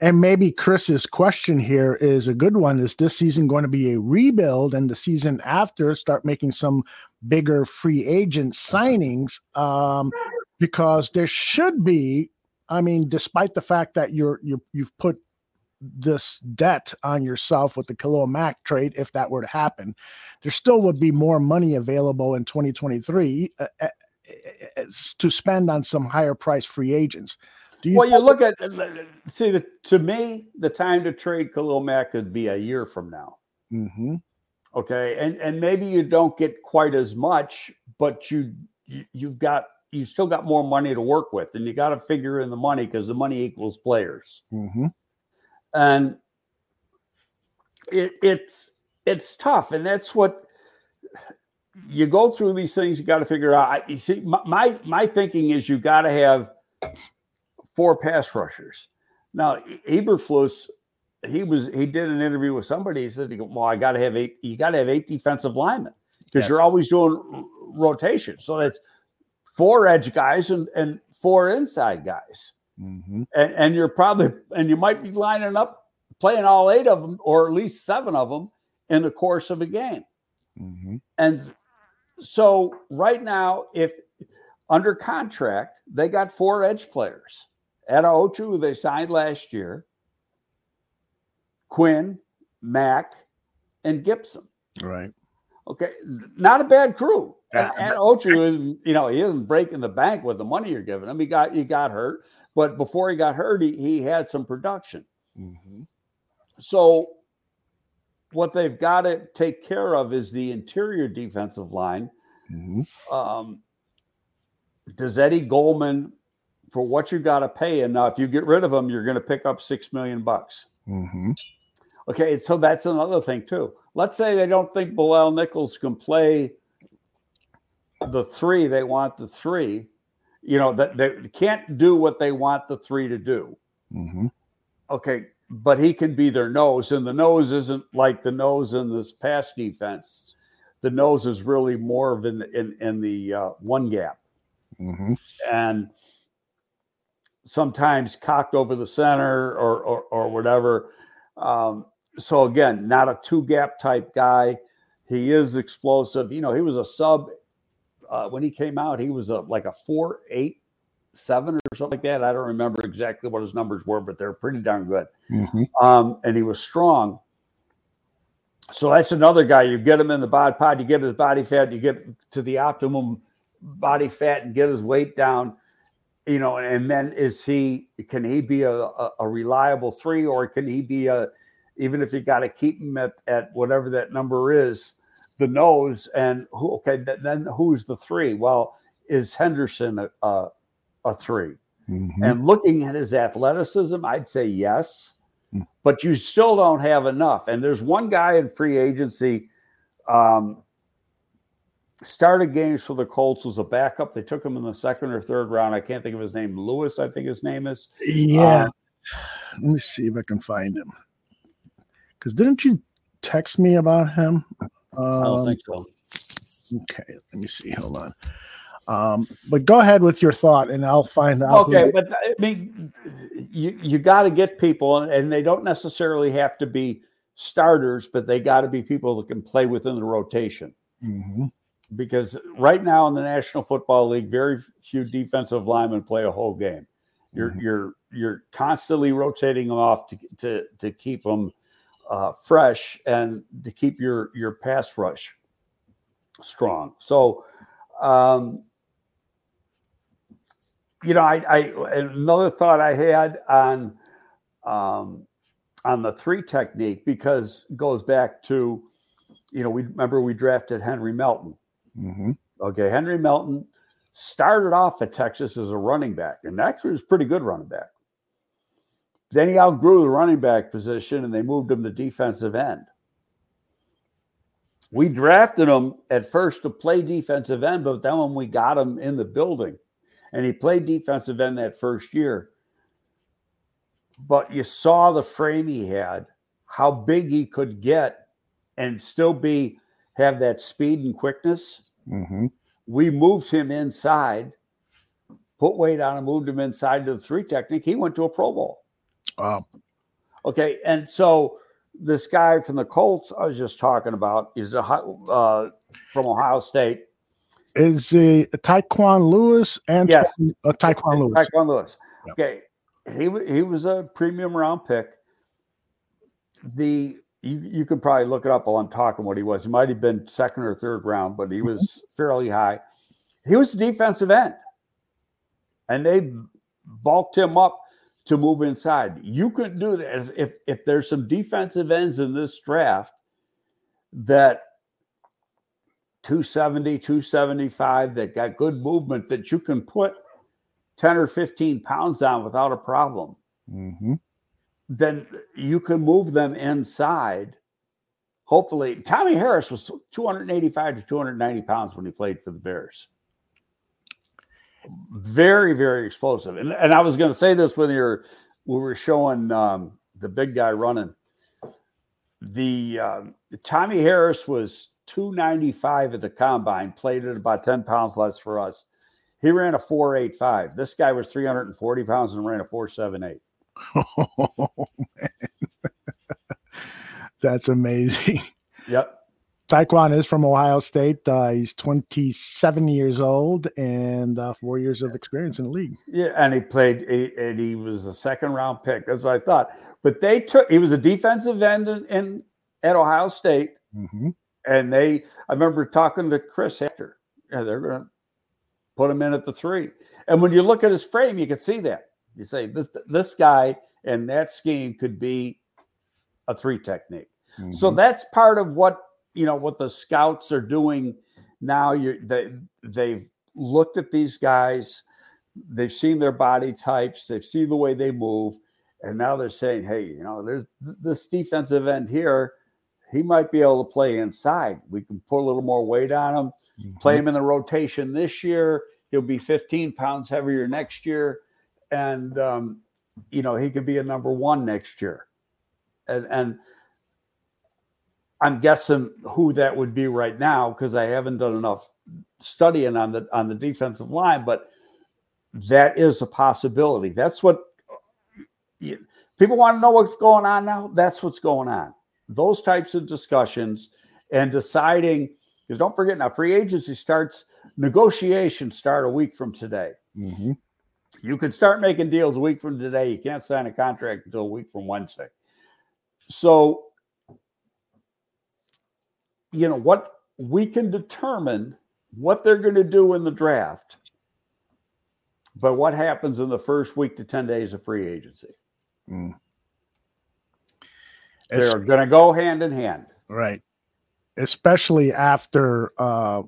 And maybe Chris's question here is a good one. Is this season going to be a rebuild and the season after start making some bigger free agent signings? Um, because there should be, I mean, despite the fact that you're you you've put this debt on yourself with the Khalil Mack trade, if that were to happen, there still would be more money available in 2023 uh, uh, uh, to spend on some higher price free agents. Do you well, you look at see the to me the time to trade Khalil Mack could be a year from now. Mm-hmm. Okay, and and maybe you don't get quite as much, but you, you you've got you still got more money to work with, and you got to figure in the money because the money equals players. Mm-hmm. And it, it's it's tough, and that's what you go through these things. You got to figure out. You see, my my thinking is you got to have four pass rushers. Now, Eberflus, he was he did an interview with somebody. He said, "Well, I got to have eight. You got to have eight defensive linemen because yeah. you're always doing rotation. So that's four edge guys and and four inside guys, mm-hmm. and and you're probably and you might be lining up playing all eight of them or at least seven of them in the course of a game. Mm-hmm. And so right now, if under contract, they got four edge players. Attaochu, they signed last year. Quinn, Mack, and Gipson. Right. Okay. Not a bad crew. And, and Ochu is, you know, he isn't breaking the bank with the money you're giving him. He got he got hurt, but before he got hurt, he, he had some production. Mm-hmm. So what they've got to take care of is the interior defensive line. Mm-hmm. Um, does Eddie Goldman, for what you got to pay, and now if you get rid of him, you're going to pick up six million bucks. Mm-hmm. Okay, so that's another thing too. Let's say they don't think Bilal Nichols can play the three; they want the three. You know that they can't do what they want the three to do. Mm-hmm. Okay, but he can be their nose, and the nose isn't like the nose in this pass defense. The nose is really more of in the, in, in the uh, one gap, mm-hmm. and sometimes cocked over the center or or, or whatever. Um, so again, not a two gap type guy. He is explosive. You know, he was a sub uh, when he came out. He was a like a four eight seven or something like that. I don't remember exactly what his numbers were, but they're pretty darn good. Mm-hmm. Um, and he was strong. So that's another guy. You get him in the body pod, you get his body fat, you get to the optimum body fat and get his weight down. You know, and then is he can he be a, a, a reliable three or can he be a even if you got to keep them at, at whatever that number is, the nose and who okay then who's the three? Well, is Henderson a, a, a 3 mm-hmm. And looking at his athleticism, I'd say yes, mm. but you still don't have enough. And there's one guy in free agency, um, started games for the Colts, was a backup. They took him in the second or third round. I can't think of his name. Lewis, I think his name is. Yeah. Um, Let me see if I can find him. Because didn't you text me about him? Um, I don't think so. Okay, let me see. Hold on. Um, but go ahead with your thought, and I'll find out. Okay, but I mean, you you got to get people, and they don't necessarily have to be starters, but they got to be people that can play within the rotation. Mm-hmm. Because right now in the National Football League, very few defensive linemen play a whole game. You're mm-hmm. you're you're constantly rotating them off to to to keep them uh, fresh and to keep your your pass rush strong. So. Um, you know, I, I another thought I had on um, on the three technique because goes back to, you know, we remember we drafted Henry Melton. Mm-hmm. Okay, Henry Melton started off at Texas as a running back, and actually was pretty good running back. Then he outgrew the running back position, and they moved him to defensive end. We drafted him at first to play defensive end, but then when we got him in the building, and he played defensive end that first year. But you saw the frame he had, how big he could get, and still be have that speed and quickness. Mm-hmm. We moved him inside, put weight on him, moved him inside to the three technique. He went to a Pro Bowl. Wow. Okay, and so this guy from the Colts I was just talking about is a uh, from Ohio State is a Tyquan Lewis and yes. uh, Tyquan Lewis. Tyquan Lewis. Okay, he he was a premium round pick. The you you can probably look it up while I'm talking what he was. He might have been second or third round, but he was mm-hmm. fairly high. He was a defensive end, and they bulked him up to move inside. You couldn't do that if if, if there's some defensive ends in this draft that 270, 275 that got good movement that you can put 10 or 15 pounds on without a problem, Mm-hmm. then you can move them inside. Hopefully, Tommie Harris was 285 to 290 pounds when he played for the Bears. Very, very explosive. And, and I was going to say this when you're, we were showing um, the big guy running. The um, Tommie Harris was 295 at the combine, played at about 10 pounds less for us. He ran a 485. This guy was 340 pounds and ran a 478. Oh, man. That's amazing. Yep. Tyquan is from Ohio State. Uh, he's 27 years old and uh, four years of experience in the league. Yeah, and he played, and he was a second round pick. That's what I thought. But they took. He was a defensive end in, in at Ohio State, Mm-hmm. and they. I remember talking to Chris after. Yeah, they're going to put him in at the three. And when you look at his frame, you can see that. You say this this guy and that scheme could be a three technique. So Mm-hmm. that's part of what you know what the scouts are doing now. You they they've looked at these guys, they've seen their body types, they've seen the way they move, and now they're saying, hey, you know, there's this defensive end here. He might be able to play inside. We can put a little more weight on him. Mhm. Play him in the rotation this year. He'll be 15 pounds heavier next year, and um, you know he could be a number one next year. And, and I'm guessing who that would be right now because I haven't done enough studying on the on the defensive line, but that is a possibility. That's what you- people want to know what's going on now. That's what's going on. Those types of discussions and deciding because don't forget now, free agency starts negotiations start a week from today. Mm-hmm. You can start making deals a week from today. You can't sign a contract until a week from Wednesday. So, you know what we can determine what they're going to do in the draft, but what happens in the first week to 10 days of free agency? Mm. They're going to go hand in hand. Right. Especially after uh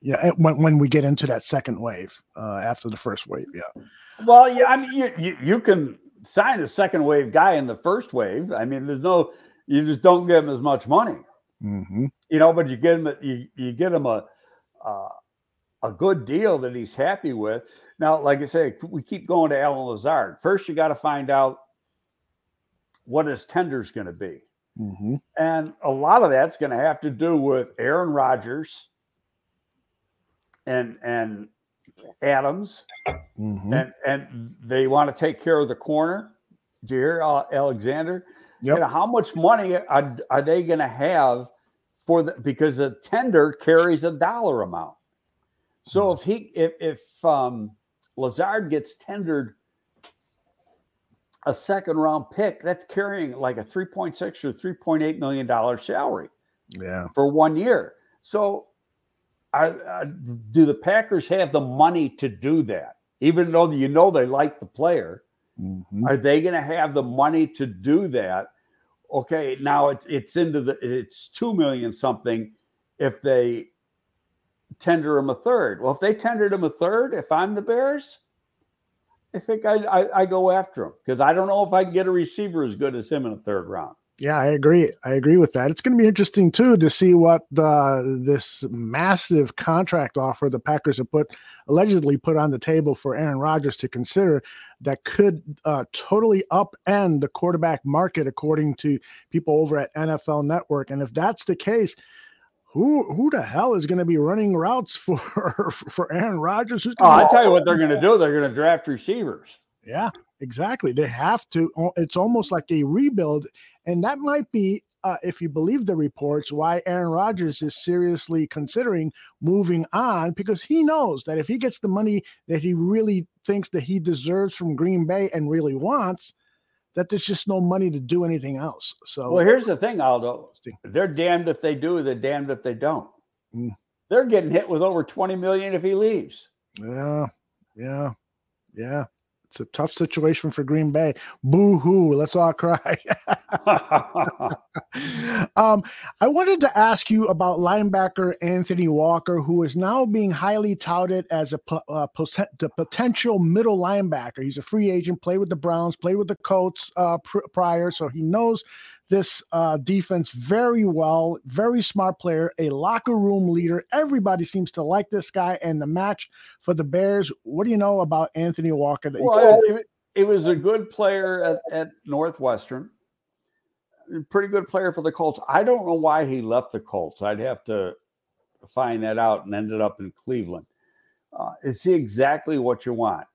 yeah, eh, when when we get into that second wave, uh after the first wave. Yeah. Well, yeah, I mean, you, you, you can sign a second wave guy in the first wave. I mean, there's no, you just don't give him as much money. Mm-hmm. you know, but you get him, you, you get him a, uh, a good deal that he's happy with. Now, like I say, we keep going to Allen Lazard. First, you got to find out what his tender's going to be. Mm-hmm. And a lot of that's going to have to do with Aaron Rodgers and, and Adams. Mm-hmm. And, and they want to take care of the corner. Did you hear uh, Alexander? Yep. You know, how much money are, are they going to have for the because the tender carries a dollar amount. So if he if if um, Lazard gets tendered a second round pick, that's carrying like a three point six or three point eight million dollar salary Yeah. for one year. So, are, are- do the Packers have the money to do that? Even though you know they like the player, Mm-hmm. are they going to have the money to do that? Okay, now it's it's into the it's two million something if they tender him a third. Well, if they tendered him a third, if I'm the Bears, I think I I, I go after him because I don't know if I can get a receiver as good as him in a third round. Yeah, I agree. I agree with that. It's going to be interesting too to see what the this massive contract offer the Packers have put allegedly put on the table for Aaron Rodgers to consider that could uh, totally upend the quarterback market, according to people over at NFL Network. And if that's the case, who who the hell is going to be running routes for for Aaron Rodgers? Who's Oh, I tell you what they're going to do. They're going to draft receivers. Yeah, exactly. They have to. It's almost like a rebuild, and that might be, uh, if you believe the reports, why Aaron Rodgers is seriously considering moving on because he knows that if he gets the money that he really thinks that he deserves from Green Bay and really wants, that there's just no money to do anything else. So, Well, here's the thing, Aldo. They're damned if they do. They're damned if they don't. Mm. They're getting hit with over 20 million if he leaves. yeah, yeah, yeah. It's a tough situation for Green Bay. Boo hoo. Let's all cry. um, I wanted to ask you about linebacker Anthony Walker, who is now being highly touted as a uh, the potential middle linebacker. He's a free agent, played with the Browns, played with the Colts uh, pr- prior, so he knows this uh, defense very well. Very smart player, a locker room leader. Everybody seems to like this guy. And the match for the Bears. What do you know about Anthony Walker? well, it, it, was a good player at, at Northwestern. Pretty good player for the Colts. I don't know why he left the Colts. I'd have to find that out and ended up in Cleveland. Uh, is he exactly what you want?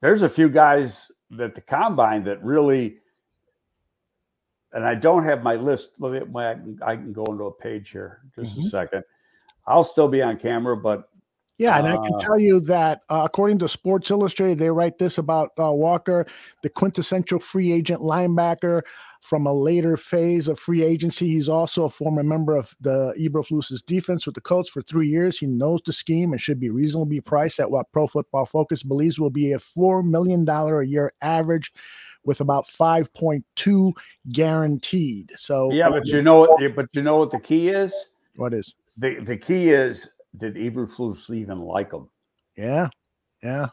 There's a few guys that the combine that really and I don't have my list. Look at my, I can go into a page here just mm-hmm. a second. I'll still be on camera, but yeah, and uh, I can uh, tell you that uh, according to Sports Illustrated, they write this about uh, Walker, the quintessential free agent linebacker from a later phase of free agency. He's also a former member of the Eberflus's defense with the Colts for three years. He knows the scheme and should be reasonably priced at what Pro Football Focus believes will be a four million dollar a year average with about 5.2 guaranteed. So yeah, but you know what? But you know what the key is? What is the the key is? Did Eberflus even like him? Yeah, yeah.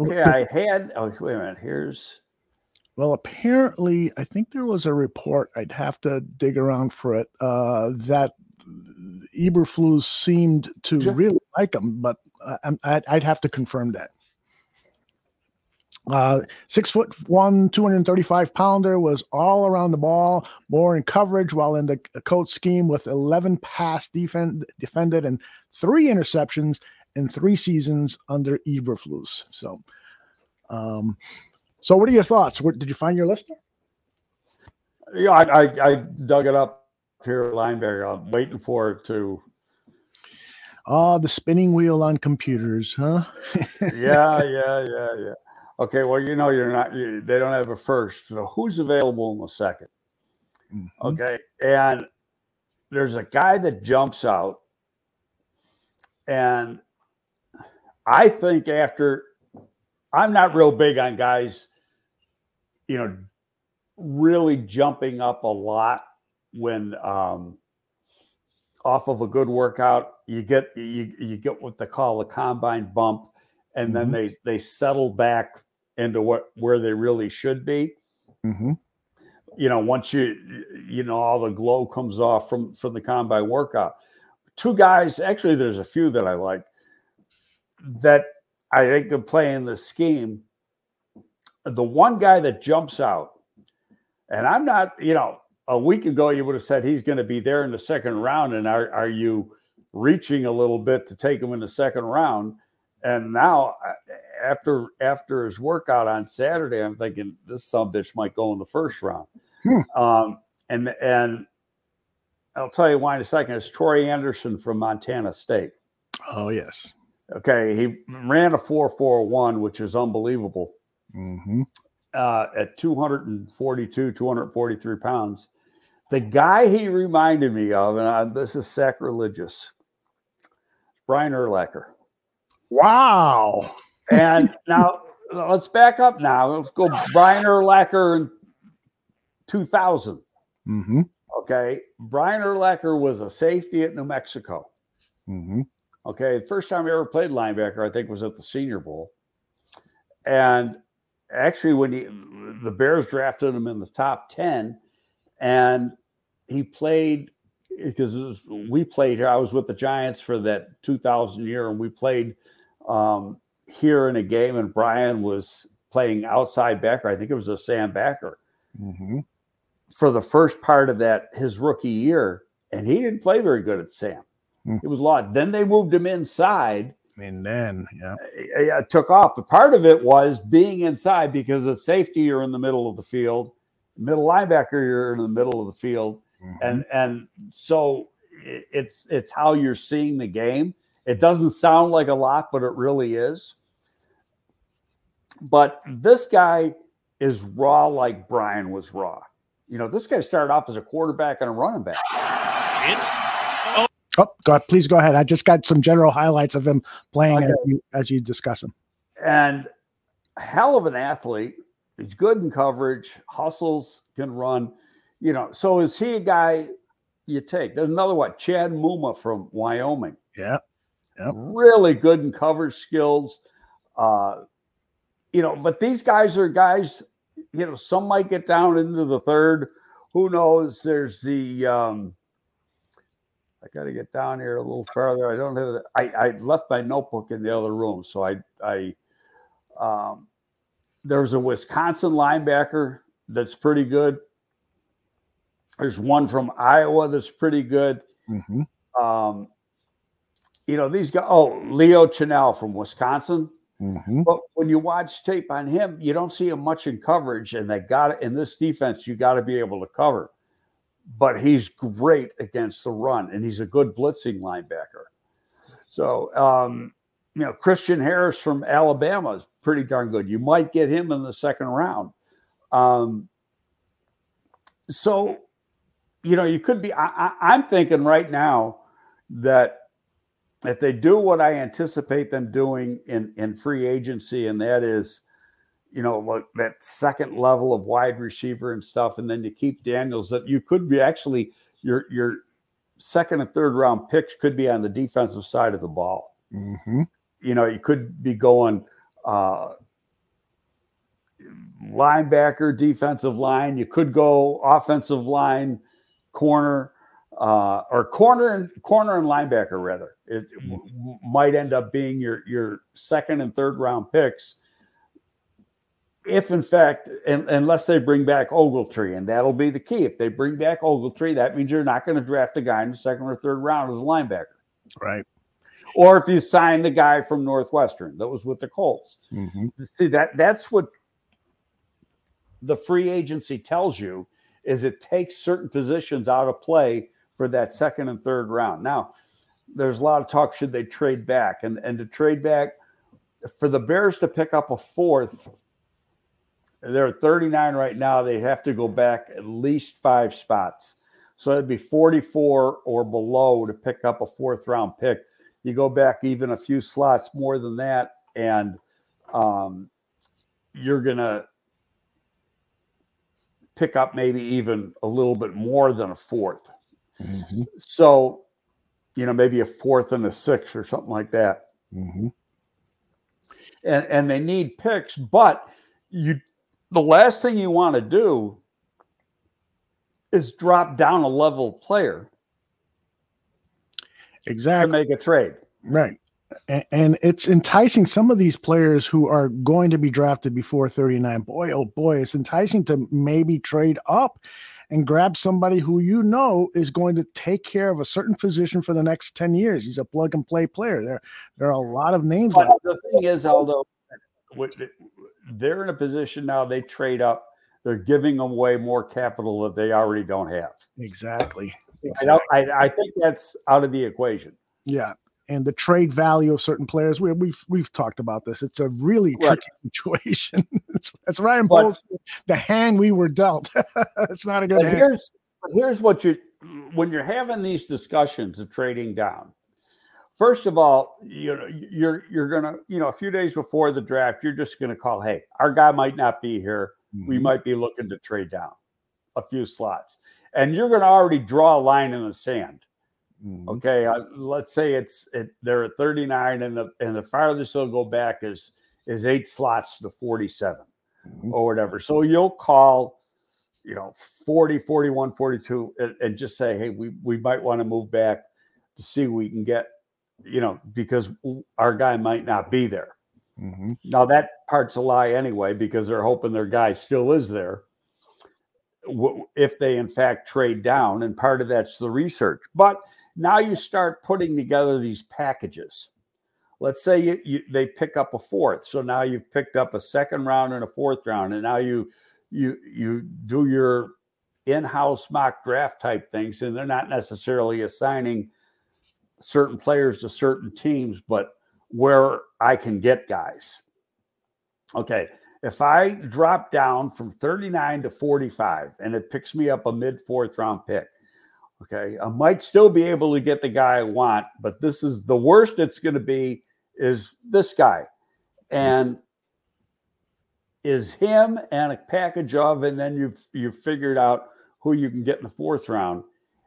Okay, I had. Oh, wait a minute. Here's. Well, apparently, I think there was a report. I'd have to dig around for it. Uh, that Eberflus seemed to really like him, but uh, I'd, I'd have to confirm that. Uh, six foot one, 235 pounder was all around the ball, more in coverage while in the coach scheme with 11 pass defend, defended and three interceptions in three seasons under Eberflus. So, um, so what are your thoughts? What, did you find your list? Yeah, I, I, I dug it up here, linebacker. I'm waiting for it to. Oh, the spinning wheel on computers, huh? yeah, yeah, yeah, yeah. Okay, well, you know, you're not, you, they don't have a first. So who's available in the 2nd mm-hmm. Okay. And there's a guy that jumps out. And I think after, I'm not real big on guys, you know, really jumping up a lot when, um, off of a good workout, you get you you get what they call a combine bump, and mm-hmm. then they they settle back into what where they really should be. Mm-hmm. You know, once you you know all the glow comes off from from the combine workout. Two guys, actually, there's a few that I like that I think can play in the scheme. The one guy that jumps out, and I'm not, you know, a week ago you would have said he's going to be there in the second round, and are are you reaching a little bit to take him in the second round? And now after after his workout on Saturday, I'm thinking this some bitch might go in the first round. Hmm. Um, and and I'll tell you why in a second. It's Troy Anderson from Montana State. Oh yes. Okay, he ran a four four one, which is unbelievable. Mm-hmm. Uh, at 242, 243 pounds. The guy he reminded me of, and I, this is sacrilegious, Brian Urlacher. Wow and now let's back up now. Let's go Brian Urlacher in 2000. Mm-hmm. Okay. Brian Urlacher was a safety at New Mexico. Mm-hmm. Okay. First time he ever played linebacker, I think, was at the Senior Bowl. And actually, when he, the Bears drafted him in the top 10, and he played because we played here. I was with the Giants for that 2000 year, and we played um, here in a game and Brian was playing outside backer. I think it was a Sam backer mm-hmm. for the first part of that his rookie year, and he didn't play very good at Sam. Mm. It was a lot. Then they moved him inside. And then, yeah, it took off. But part of it was being inside because of safety, you're in the middle of the field. Middle linebacker, you're in the middle of the field, mm-hmm. and and so it's it's how you're seeing the game. It doesn't sound like a lot, but it really is. But this guy is raw like Brian was raw. You know, this guy started off as a quarterback and a running back. It's oh, God, please go ahead. I just got some general highlights of him playing okay. as, you, as you discuss him. And hell of an athlete. He's good in coverage, hustles, can run. You know, so is he a guy you take? There's another one, Chad Muma from Wyoming. Yeah. Yep. Really good in coverage skills. Uh, you know, but these guys are guys, you know, some might get down into the third. Who knows? There's the um, I got to get down here a little further. I don't have. The, I I left my notebook in the other room, so I I um, there's a Wisconsin linebacker that's pretty good. There's one from Iowa that's pretty good. Mm-hmm. Um, you know these guys. Oh, Leo Chenal from Wisconsin. Mm-hmm. But when you watch tape on him, you don't see him much in coverage, and they got in this defense. You got to be able to cover but he's great against the run and he's a good blitzing linebacker. So, um, you know, Christian Harris from Alabama is pretty darn good. You might get him in the second round. Um, so, you know, you could be, I, I'm thinking right now that if they do what I anticipate them doing in, in free agency, and that is you know, like that second level of wide receiver and stuff, and then you keep Daniels. That you could be actually your your second and third round picks could be on the defensive side of the ball. Mm-hmm. You know, you could be going uh, linebacker, defensive line. You could go offensive line, corner, uh, or corner and corner and linebacker. Rather, it mm-hmm. might end up being your your second and third round picks if in fact, and, unless they bring back Ogletree, and that'll be the key. If they bring back Ogletree, that means you're not going to draft a guy in the second or third round as a linebacker. Right. Or if you sign the guy from Northwestern that was with the Colts. Mm-hmm. See that that's what the free agency tells you is it takes certain positions out of play for that second and third round. Now, there's a lot of talk should they trade back and and to trade back for the Bears to pick up a fourth they're at 39 right now. They have to go back at least five spots. So it'd be 44 or below to pick up a fourth round pick. You go back even a few slots more than that, and um, you're going to pick up maybe even a little bit more than a 4th mm-hmm. So, you know, maybe a fourth and a sixth or something like that. Mm-hmm. And, and they need picks, but you the last thing you want to do is drop down a level player exactly to make a trade. Right. And it's enticing some of these players who are going to be drafted before 39 boy oh boy it's enticing to maybe trade up and grab somebody who you know is going to take care of a certain position for the next 10 years. He's a plug and play player. There there are a lot of names well, the thing is aldo they're in a position now they trade up they're giving away more capital that they already don't have exactly, exactly. I, I, I, think that's out of the equation yeah and the trade value of certain players we, have we've, we've talked about this it's a really right. tricky situation that's ryan Poles, the hand we were dealt it's not a good hand. here's here's what you when you're having these discussions of trading down First of all, you know you're you're gonna you know a few days before the draft, you're just gonna call, hey, our guy might not be here. Mm-hmm. We might be looking to trade down a few slots, and you're gonna already draw a line in the sand. Mm-hmm. Okay, uh, let's say it's it, they're at 39, and the and the farthest they'll go back is is eight slots to 47 mm-hmm. or whatever. So you'll call you know 40 41 42 and, and, just say hey we we might want to move back to see we can get you know, because our guy might not be there. Mm-hmm. Now that part's a lie anyway, because they're hoping their guy still is there. If they in fact trade down, and part of that's the research. But now you start putting together these packages. Let's say you, you, they pick up a fourth, so now you've picked up a second round and a fourth round, and now you you you do your in-house mock draft type things, and they're not necessarily assigning certain players to certain teams, but where I can get guys. Okay. If I drop down from 39 to 45 and it picks me up a mid fourth round pick, okay, I might still be able to get the guy I want, but this is the worst it's going to be is this guy. And is him and a package of, and then you've you've figured out who you can get in the fourth round.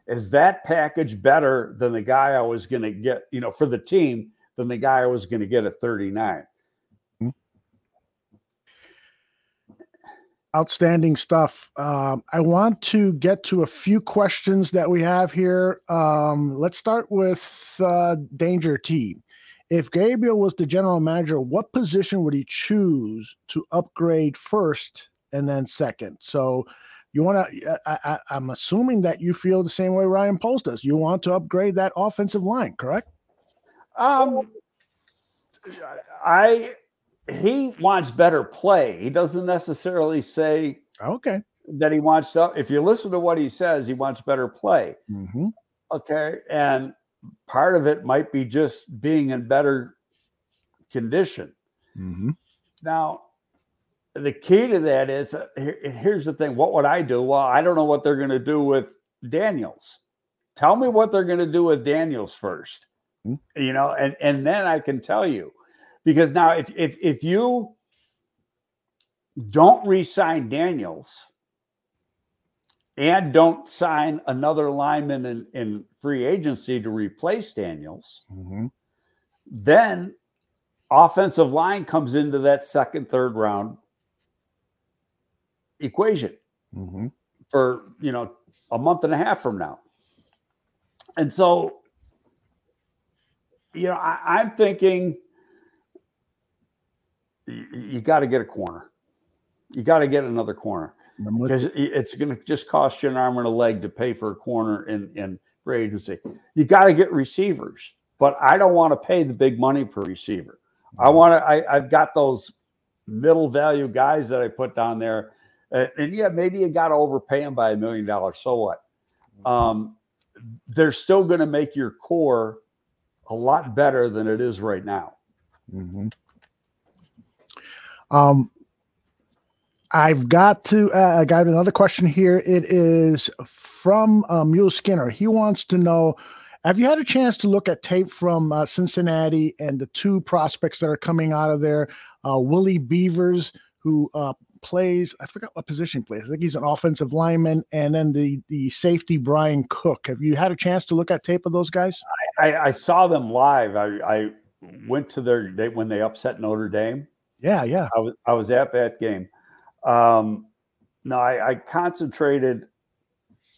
Is that package better than the guy I was going to get, you know, for the team than the guy I was going to get at 39? outstanding stuff. Um, I want to get to a few questions that we have here. Um, let's start with uh, Danger T. If Gabriel was the general manager, what position would he choose to upgrade first and then second? So you want to, I, am assuming that you feel the same way Ryan Poles does. You want to upgrade that offensive line, correct? Um, I he wants better play. He doesn't necessarily say okay that he wants to. If you listen to what he says, he wants better play. Mm-hmm. Okay, and part of it might be just being in better condition. Mm-hmm. Now, the key to that is uh, here, here's the thing: what would I do? Well, I don't know what they're going to do with Daniels. Tell me what they're going to do with Daniels 1st mm-hmm. You know, and and then I can tell you because now, if if if you don't re-sign Daniels and don't sign another lineman in, in free agency to replace Daniels, mm-hmm. then offensive line comes into that second, third round equation mm-hmm. for you know a month and a half from now. And so, you know, I, I'm thinking you, you got to get a corner. You got to get another corner because it's going to just cost you an arm and a leg to pay for a corner in in free agency. You got to get receivers, but I don't want to pay the big money for receiver. I want to. I, I've got those middle value guys that I put down there, uh, and yeah, maybe you got to overpay them by a million dollars. So what? Um, they're still going to make your core a lot better than it is right now. Mm-hmm. Um, I've got to. Uh, I got another question here. It is from uh, Mule Skinner. He wants to know: Have you had a chance to look at tape from uh, Cincinnati and the two prospects that are coming out of there? Uh, Willie Beavers, who uh, plays, I forgot what position he plays. I think he's an offensive lineman, and then the the safety Bryan Cook. Have you had a chance to look at tape of those guys? I, I, I saw them live. I, I went to their they, when they upset Notre Dame. Yeah, yeah. I was I was at that game. Um, no, I, I concentrated,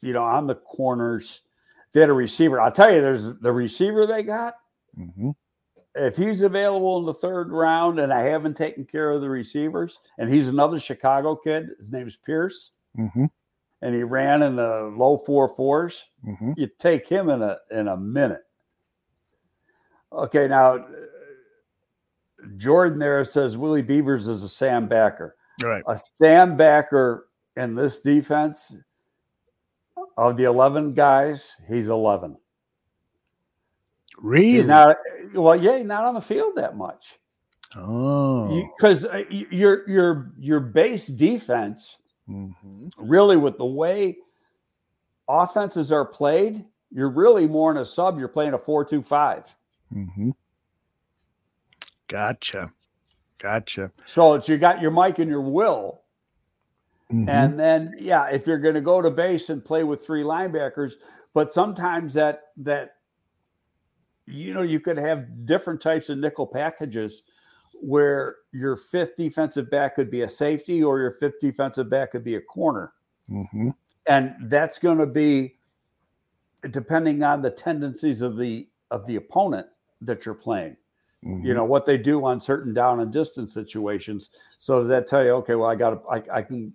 you know, on the corners. They had a receiver. I'll tell you, there's the receiver they got. Mm-hmm. If he's available in the third round, and I haven't taken care of the receivers, and he's another Chicago kid. His name is Pierce, mm-hmm. and he ran in the low four fours. Mm-hmm. You take him in a in a minute. Okay, now Jordan there says Willie Beavers is a Sam Backer. Right. A Sam Backer in this defense of the 11 guys, he's 11. Really? He's not, well, yeah, not on the field that much. Oh. Because uh, your your your base defense, mm-hmm. really, with the way offenses are played, you're really more in a sub. You're playing a four-two-five. Mm-hmm. Gotcha. Gotcha. So it's you got your Mike and your Will. Mm-hmm. And then yeah, if you're going to go to base and play with three linebackers, but sometimes that that you know you could have different types of nickel packages where your fifth defensive back could be a safety or your fifth defensive back could be a corner. Mm-hmm. And that's going to be depending on the tendencies of the of the opponent that you're playing mm-hmm. you know what they do on certain down and distance situations so does that tell you okay well i got I, I can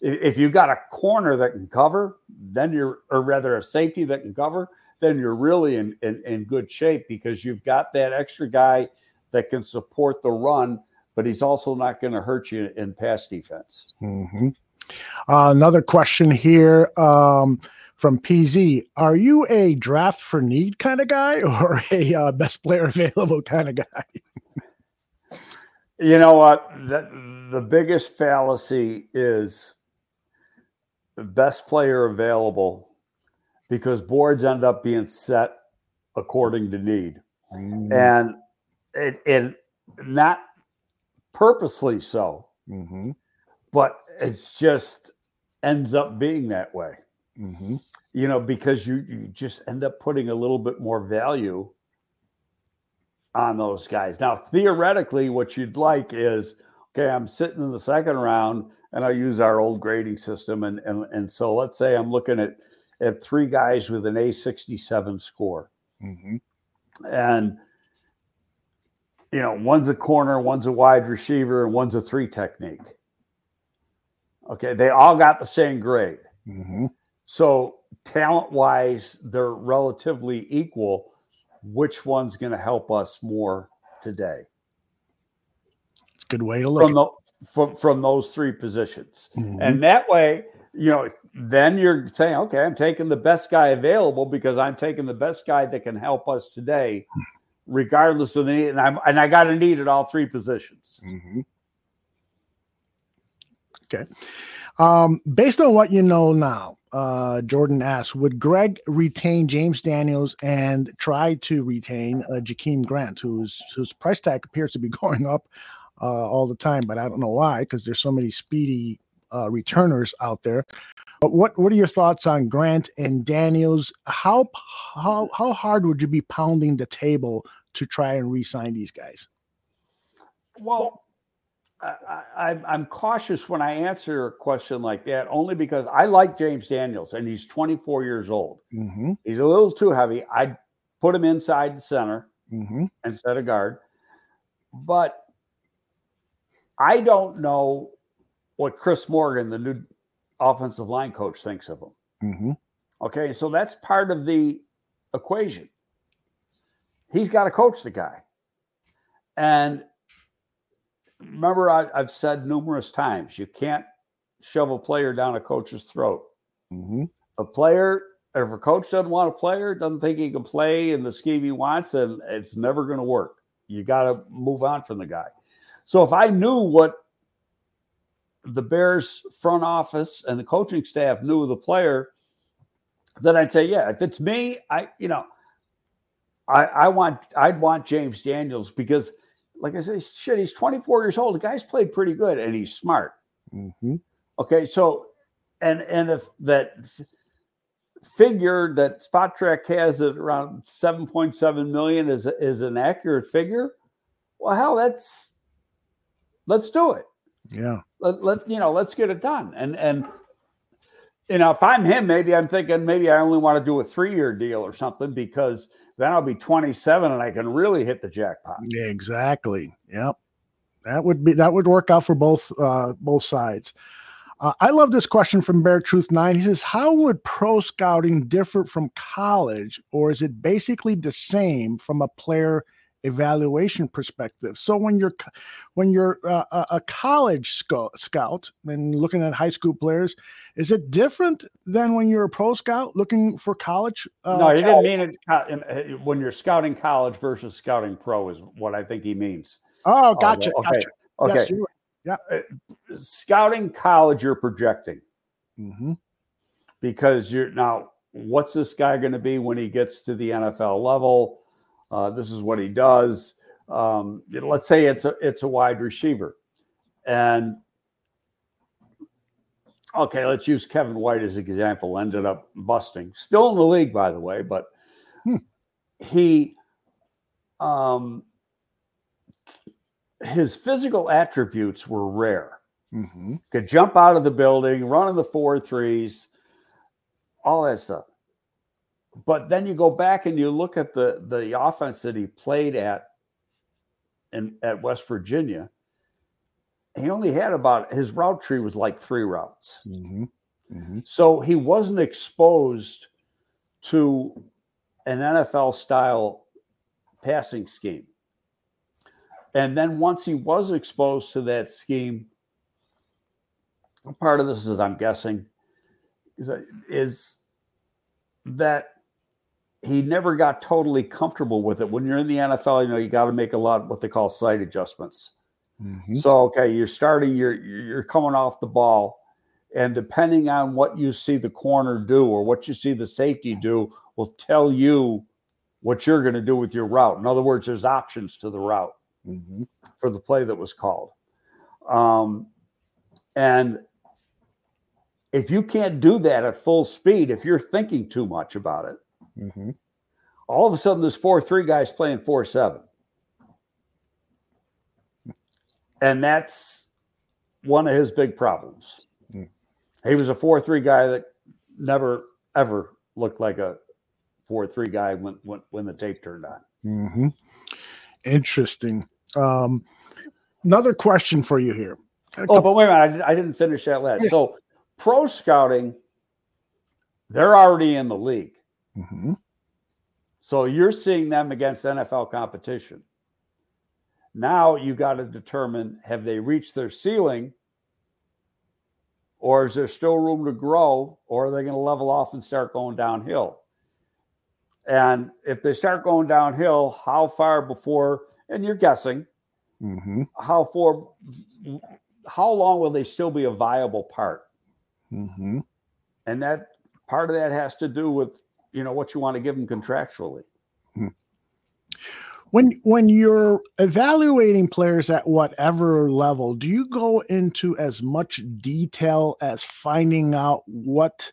if you got a corner that can cover then you're or rather a safety that can cover then you're really in, in, in good shape because you've got that extra guy that can support the run but he's also not going to hurt you in pass defense mm-hmm. uh, another question here um, from PZ. Are you a draft for need kind of guy or a uh, best player available kind of guy? you know what? The, the biggest fallacy is the best player available because boards end up being set according to need. Mm-hmm. And it, it not purposely so. Mm-hmm. but it's just ends up being that way. Mm-hmm. You know, because you you just end up putting a little bit more value on those guys. Now, theoretically, what you'd like is okay, I'm sitting in the second round and I use our old grading system. And, and, and so let's say I'm looking at, at three guys with an A67 score. Mm-hmm. And, you know, one's a corner, one's a wide receiver, and one's a three technique. Okay. They all got the same grade. Mm-hmm. So, talent wise, they're relatively equal. Which one's going to help us more today? Good way to look. From, the, from, from those three positions. Mhm. And that way, you know, then you're saying, okay, I'm taking the best guy available because I'm taking the best guy that can help us today, regardless of the need. And I'm and I got a need at all three positions. Mhm. Okay. Um, based on what you know now, uh, Jordan asks, would Greg retain James Daniels and try to retain uh, Jakeem Grant, whose whose price tag appears to be going up uh, all the time, but I don't know why because there's so many speedy uh, returners out there. But what what are your thoughts on Grant and Daniels? How how how hard would you be pounding the table to try and re-sign these guys? Well, I, I, I'm cautious when I answer a question like that, only because I like James Daniels and he's 24 years old. Mm-hmm. He's a little too heavy. I'd put him inside the center Mm-hmm. instead of guard. But I don't know what Chris Morgan, the new offensive line coach, thinks of him. Mm-hmm. Okay, so that's part of the equation. He's got to coach the guy. And remember, I, I've said numerous times you can't shove a player down a coach's throat. Mm-hmm. A player, if a coach doesn't want a player, doesn't think he can play in the scheme he wants, and it's never going to work. You got to move on from the guy. So if I knew what the Bears front office and the coaching staff knew of the player, then I'd say, yeah, if it's me, I, you know, I, I want, I'd want James Daniels because, like I say, shit, he's 24 years old. The guy's played pretty good and he's smart. Mm-hmm. Okay, so, and and if that figure that Spotrac has at around 7.7 million is is an accurate figure, well, hell, that's let's do it Yeah. let, let you know let's get it done and and you know if i'm him maybe i'm thinking maybe i only want to do a three year deal or something because then i'll be 27 and i can really hit the jackpot Yeah, exactly. Yep. That would be that would work out for both uh both sides. Uh, I love this question from Bear Truth Nine. He says, "How would pro scouting differ from college, or is it basically the same from a player evaluation perspective?" So when you're when you're uh, a college scout, and looking at high school players, is it different than when you're a pro scout looking for college? Uh, no he didn't mean it uh, when you're scouting college versus scouting pro is what i think he means Oh, gotcha, okay gotcha. okay Yes, you're scouting college you're projecting Mhm. because you're now what's this guy going to be when he gets to the NFL level? Uh, this is what he does. Um, let's say it's a it's a wide receiver, and okay, let's use Kevin White as an example. Ended up busting, still in the league, by the way, but Hmm. he, um, his physical attributes were rare Mhm. could jump out of the building, run in the four threes, all that stuff. But then you go back and you look at the the offense that he played at in at West Virginia. He only had about his route tree was like three routes. Mhm. Mhm. So he wasn't exposed to an NFL style passing scheme. And then once he was exposed to that scheme, part of this is I'm guessing is is that he never got totally comfortable with it. When you're in the NFL, you know, you got to make a lot of what they call sight adjustments. Mhm. So okay, you're starting, you're you're coming off the ball, and depending on what you see the corner do or what you see the safety do, will tell you what you're going to do with your route. In other words, there's options to the route Mhm. for the play that was called. Um, And if you can't do that at full speed, if you're thinking too much about it, Mm-hmm. all of a sudden this 4 3 guy's playing 4 7. And that's one of his big problems. Mm. He was a 4 3 guy that never, ever looked like a 4 3 guy when, when, when the tape turned on. Mm-hmm. Interesting. Um, another question for you here. Oh, but wait a minute. I, I didn't finish that last. Yeah. So, pro scouting, they're already in the league. Mhm. So you're seeing them against NFL competition. Now you got to determine have they reached their ceiling or is there still room to grow or are they going to level off and start going downhill? And if they start going downhill, how far before, and you're guessing, Mhm. how far, how long will they still be a viable part? Mhm. And that part of that has to do with, you know, what you want to give them contractually. Hmm. When when you're evaluating players at whatever level, do you go into as much detail as finding out what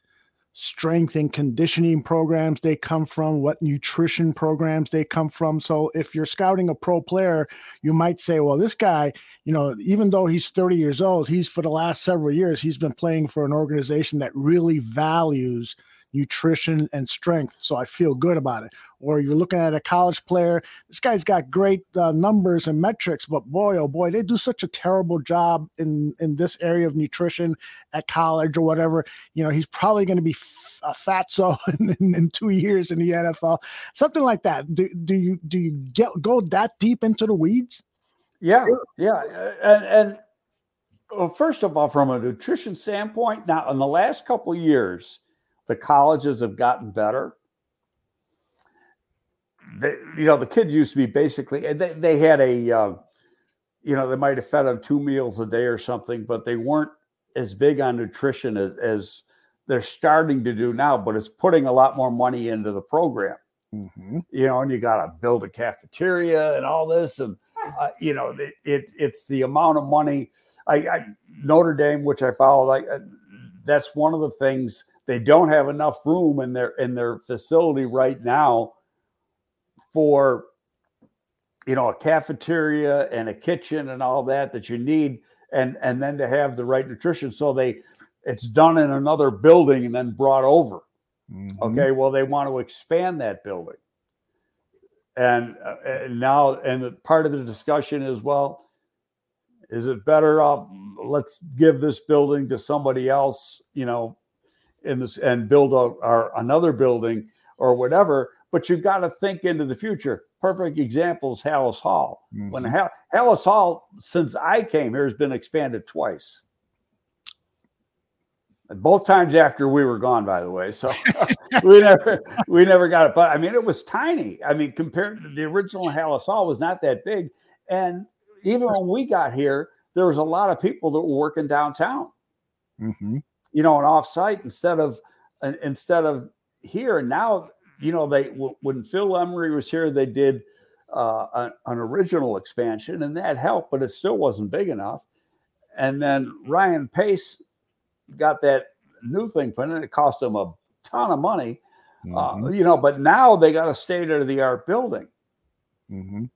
strength and conditioning programs they come from, what nutrition programs they come from? So if you're scouting a pro player, you might say, well, this guy, you know, even though he's 30 years old, he's for the last several years, he's been playing for an organization that really values nutrition and strength. So I feel good about it. Or you're looking at a college player, this guy's got great uh, numbers and metrics, but boy, oh boy, they do such a terrible job in in this area of nutrition at college or whatever. You know, he's probably going to be a fatso in, in, in two years in the NFL, something like that. Do, do you do you get go that deep into the weeds? Yeah, yeah, and and well, first of all, from a nutrition standpoint, now in the last couple years, the colleges have gotten better. They, you know, the kids used to be basically they they had a, uh, you know, they might have fed them two meals a day or something, but they weren't as big on nutrition as as they're starting to do now. But it's putting a lot more money into the program Mm-hmm. you know, and you got to build a cafeteria and all this, and uh, you know, it, it it's the amount of money. I, I Notre Dame, which I follow, like uh, that's one of the things they don't have enough room in their in their facility right now for you know a cafeteria and a kitchen and all that that you need, and and then to have the right nutrition. So they it's done in another building and then brought over. Mm-hmm. Okay, well, they want to expand that building. And, uh, and now, and the, part of the discussion is well, is it better off? Let's give this building to somebody else, you know, in this and build a, our, another building or whatever. But you've got to think into the future. Perfect example is Halas Hall. When Mhm. Hall, Halas Hall, since I came here, has been expanded twice. Both times after we were gone, by the way. So we never we never got it. But I mean, it was tiny. I mean, compared to the original Halas Hall was not that big. And even when we got here, there was a lot of people that were working downtown, Mhm. You know, an offsite instead of uh, instead of here. And now, you know, they when Phil Emery was here, they did uh, an, an original expansion, and that helped, but it still wasn't big enough. And then Ryan Pace got that new thing put in. It cost him a ton of money, uh, Mhm. you know. But now they got a state of the art building. Mhm.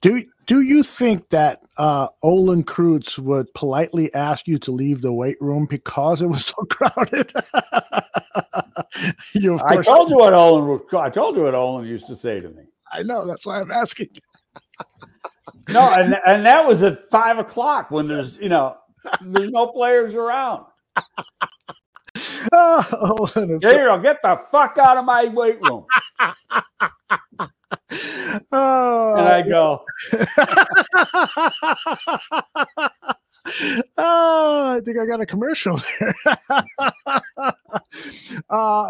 Do do you think that uh, Olin Kreutz would politely ask you to leave the weight room because it was so crowded? you, I course, told you what Olin. was- I told you what Olin used to say to me. I know. That's why I'm asking. No, and and that was at five o'clock when there's you know there's no players around. Oh, Olin is so- Here, get the fuck out of my weight room. oh, And I go, oh, I think I got a commercial there. uh,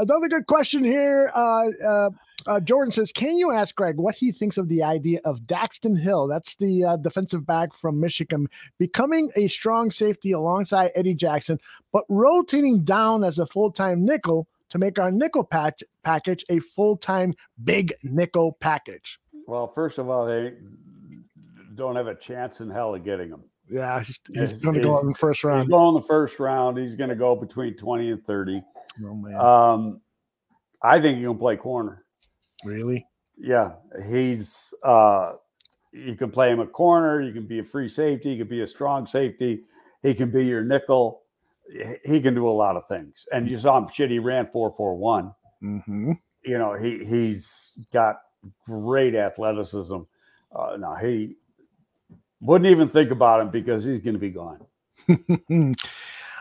another good question here. Uh, uh, Jordan says, "Can you ask Greg what he thinks of the idea of Daxton Hill? That's the uh, defensive back from Michigan, becoming a strong safety alongside Eddie Jackson, but rotating down as a full-time nickel to make our nickel patch package a full-time big nickel package." well, first of all, they don't have a chance in hell of getting him. Yeah, he's, he's going to go in the first round. He's going the first round. He's going to go between 20 and 30. Oh, man. Um, I think he can play corner. Really? Yeah, he's uh you can play him a corner, you can be a free safety, you can be a strong safety, he can be your nickel. He- can do a lot of things. And you saw him shit, he ran 441. Mm-hmm. You know, he he's got great athleticism. Uh no, he wouldn't even think about him because he's going to be gone.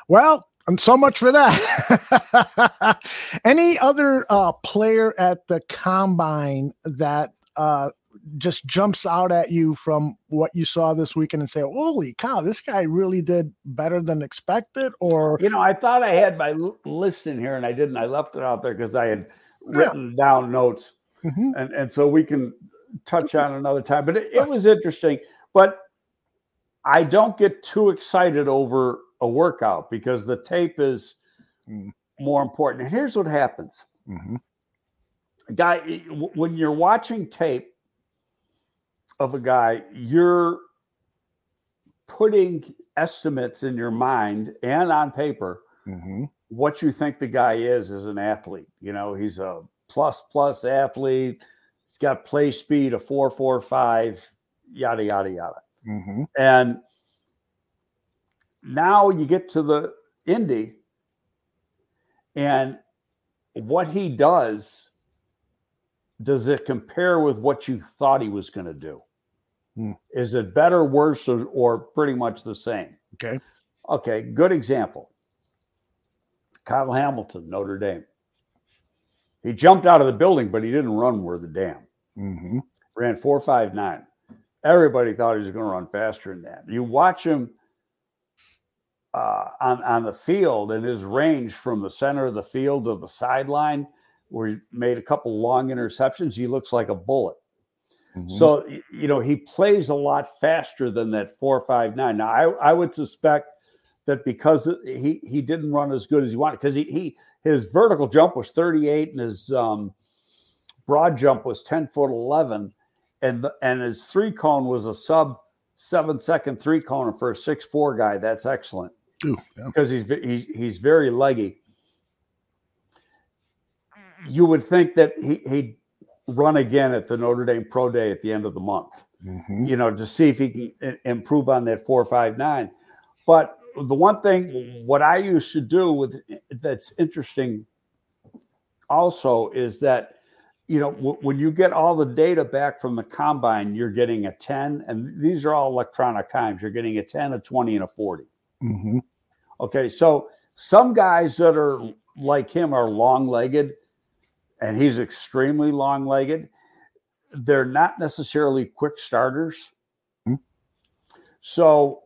well, and so much for that. Any other uh, player at the combine that uh, just jumps out at you from what you saw this weekend and say, "Holy cow, this guy really did better than expected"? Or You know, I thought I had my list in here and I didn't. I left it out there because I had written down notes. Mhm. and and so we can touch on another time. But it, it was interesting. But I don't get too excited over a workout because the tape is Mm. more important. And here's what happens, Mhm. guy. When you're watching tape of a guy, you're putting estimates in your mind and on paper Mhm. what you think the guy is as an athlete. You know, he's a plus plus athlete. He's got play speed of four four five, yada yada yada. Mhm. And now you get to the Indy, and what he does, does it compare with what you thought he was going to do? Hmm. Is it better, worse, or, or pretty much the same? Okay. Okay, good example. Kyle Hamilton, Notre Dame. He jumped out of the building, but he didn't run worth a damn. Mhm. Ran 459. Everybody thought he was going to run faster than that. You watch him uh, on, on the field and his range from the center of the field to the sideline, where he made a couple long interceptions, he looks like a bullet. Mhm. So you know he plays a lot faster than that four five nine. Now I, I would suspect that because he he didn't run as good as he wanted because he he his vertical jump was thirty eight and his um, broad jump was ten foot eleven, and the, and his three cone was a sub seven second three cone for a six four guy. That's excellent Ooh, yeah. because he's he's he's very leggy. You would think that he he'd run again at the Notre Dame Pro Day at the end of the month, Mhm. you know, to see if he can improve on that four five nine. But the one thing what I used to do with that's interesting also is that you know w- when you get all the data back from the combine, you're getting a ten, and these are all electronic times. You're getting a ten, a twenty, and a forty. Mhm. Okay, so some guys that are like him are long legged, and he's extremely long legged. They're not necessarily quick starters. Hmm. So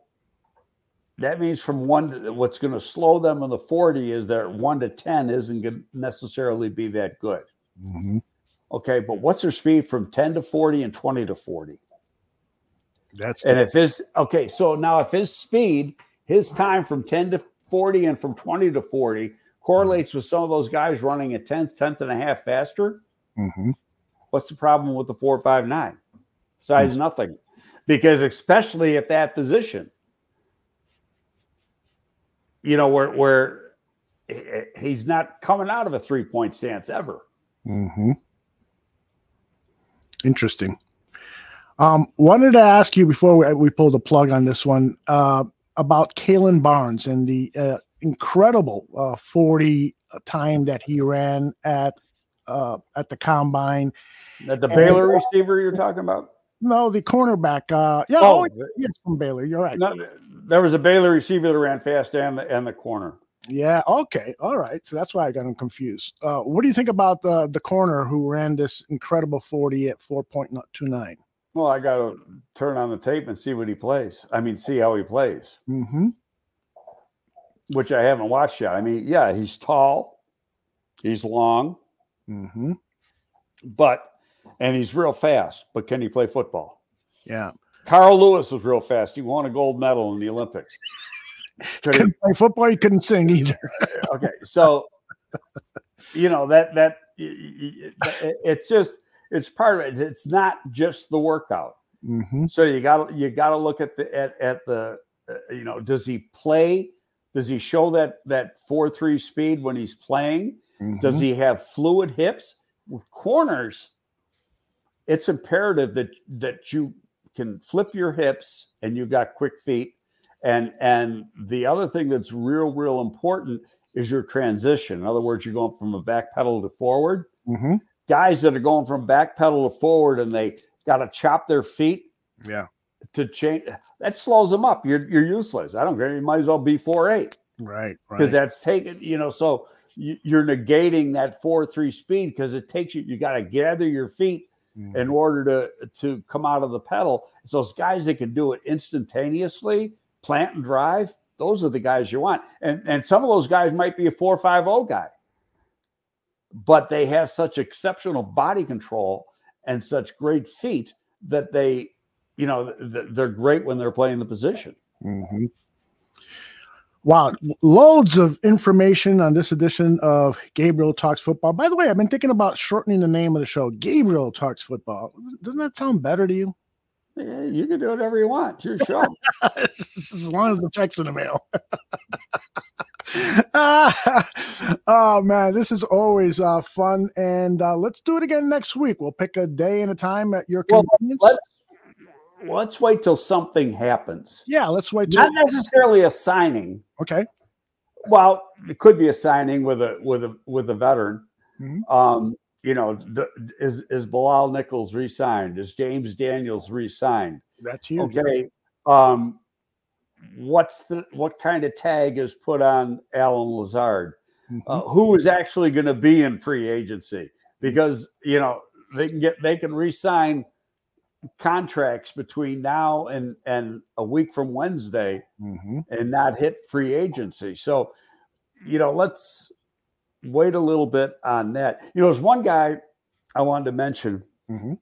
that means from one to what's going to slow them in the 40 is that one to 10 isn't going to necessarily be that good. Mhm. Okay, but what's their speed from 10 to 40 and 20 to 40? That's And if his okay, so now if his speed, his time from 10 to 40 and from 20 to 40 correlates with some of those guys running a tenth, tenth and a half faster, Mhm. what's the problem with the 459? Besides nothing. Because especially at that position, you know, where where he's not coming out of a three-point stance ever. Mhm. Interesting. Um, wanted to ask you before we, we pull the plug on this one uh, about Kalon Barnes and the uh, incredible uh, 40 time that he ran at uh, at the combine. At the And- Baylor receiver you're talking about? No, the cornerback. Uh, yeah, Oh, oh, yes, from Baylor. You're right. no, there was a Baylor receiver that ran fast and the, and the corner. Yeah. Okay. All right. So that's why I got him confused. Uh, what do you think about the the corner who ran this incredible 40 at 4.29? Well, I got to turn on the tape and see what he plays. I mean, see how he plays, Mm-hmm. which I haven't watched yet. I mean, yeah, he's tall, he's long, Mm-hmm. but and he's real fast. But can he play football? Yeah. Carl Lewis was real fast. He won a gold medal in the Olympics. Could he- couldn't play football. He couldn't sing either. okay, so you know that that it's just it's part of it. It's not just the workout. Mm-hmm. So you got to you got to look at the at, at the uh, you know, does he play? Does he show that that four three speed when he's playing? Mm-hmm. Does he have fluid hips with corners? It's imperative that that you can flip your hips and you've got quick feet. And and the other thing that's real real important is your transition. In other words, you're going from a back pedal to forward. Mm-hmm. Guys that are going from back pedal to forward and they got to chop their feet. Yeah. To change that slows them up. You're you're useless. I don't care. You might as well be four eight. Right. Because right. that's taken. You know. So you're negating that four three speed because it takes you. You got to gather your feet mm-hmm. in order to to come out of the pedal. So those guys that can do it instantaneously, plant and drive. Those are the guys you want. And and some of those guys might be a four five zero oh guy, but they have such exceptional body control and such great feet that they, you know, they're great when they're playing the position. Mm-hmm. Wow, loads of information on this edition of Gabriel Talks Football. By the way, I've been thinking about shortening the name of the show, Gabriel Talks Football. Doesn't that sound better to you? Yeah, you can do whatever you want. It's your show. as long as the check's in the mail. oh man, this is always uh, fun, and uh, let's do it again next week. We'll pick a day and a time at your convenience. Let's, let's wait till something happens. Yeah, let's wait. Till- Not necessarily a signing. Okay. Well, it could be a signing with a with a with a veteran. Mm-hmm. Um, you know, is is Bilal Nichols re-signed? Is James Daniels re-signed? That's huge. Okay. Um, what's the what kind of tag is put on Allen Lazard? Mm-hmm. Uh, who is actually going to be in free agency? Because you know they can get they can re-sign contracts between now and and a week from Wednesday mm-hmm. and not hit free agency. So, you know, let's wait a little bit on that. You know, there's one guy I wanted to mention. Mm-hmm.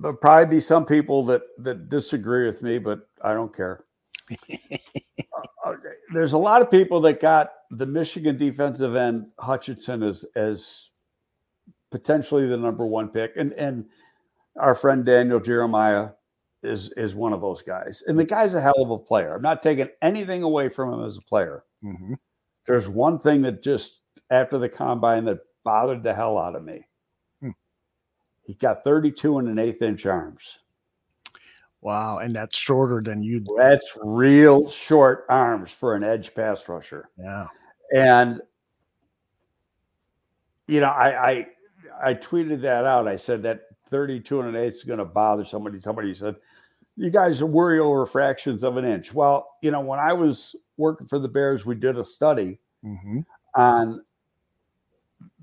There'll probably be some people that that disagree with me, but I don't care. uh, okay. There's a lot of people that got the Michigan defensive end Hutchinson as as potentially the number one pick, and and our friend Daniel Jeremiah is is one of those guys, and the guy's a hell of a player. I'm not taking anything away from him as a player. Mm-hmm there's one thing that just after the combine that bothered the hell out of me. Hmm. He got 32 and an eighth inch arms. Wow, and that's shorter than you. That's real short arms for an edge pass rusher. Yeah, and you know, I I, I tweeted that out. I said that 32 and an eighth is going to bother somebody. Somebody said, "You guys worry over fractions of an inch." Well, you know, when I was working for the Bears, we did a study mm-hmm. on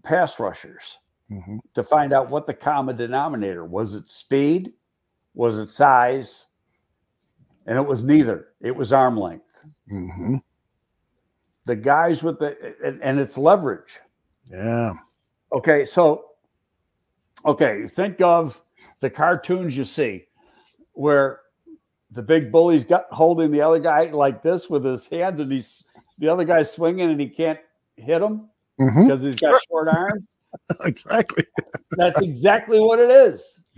pass rushers mm-hmm. to find out what the common denominator was. It speed? Was it size? And it was neither. It was arm length. Mm-hmm. The guys with the and, and it's leverage. Yeah. Okay, so okay, think of the cartoons you see where the big bully's got holding the other guy like this with his hands, and he's the other guy's swinging and he can't hit him mm-hmm. because he's got short arms. exactly. That's exactly what it is.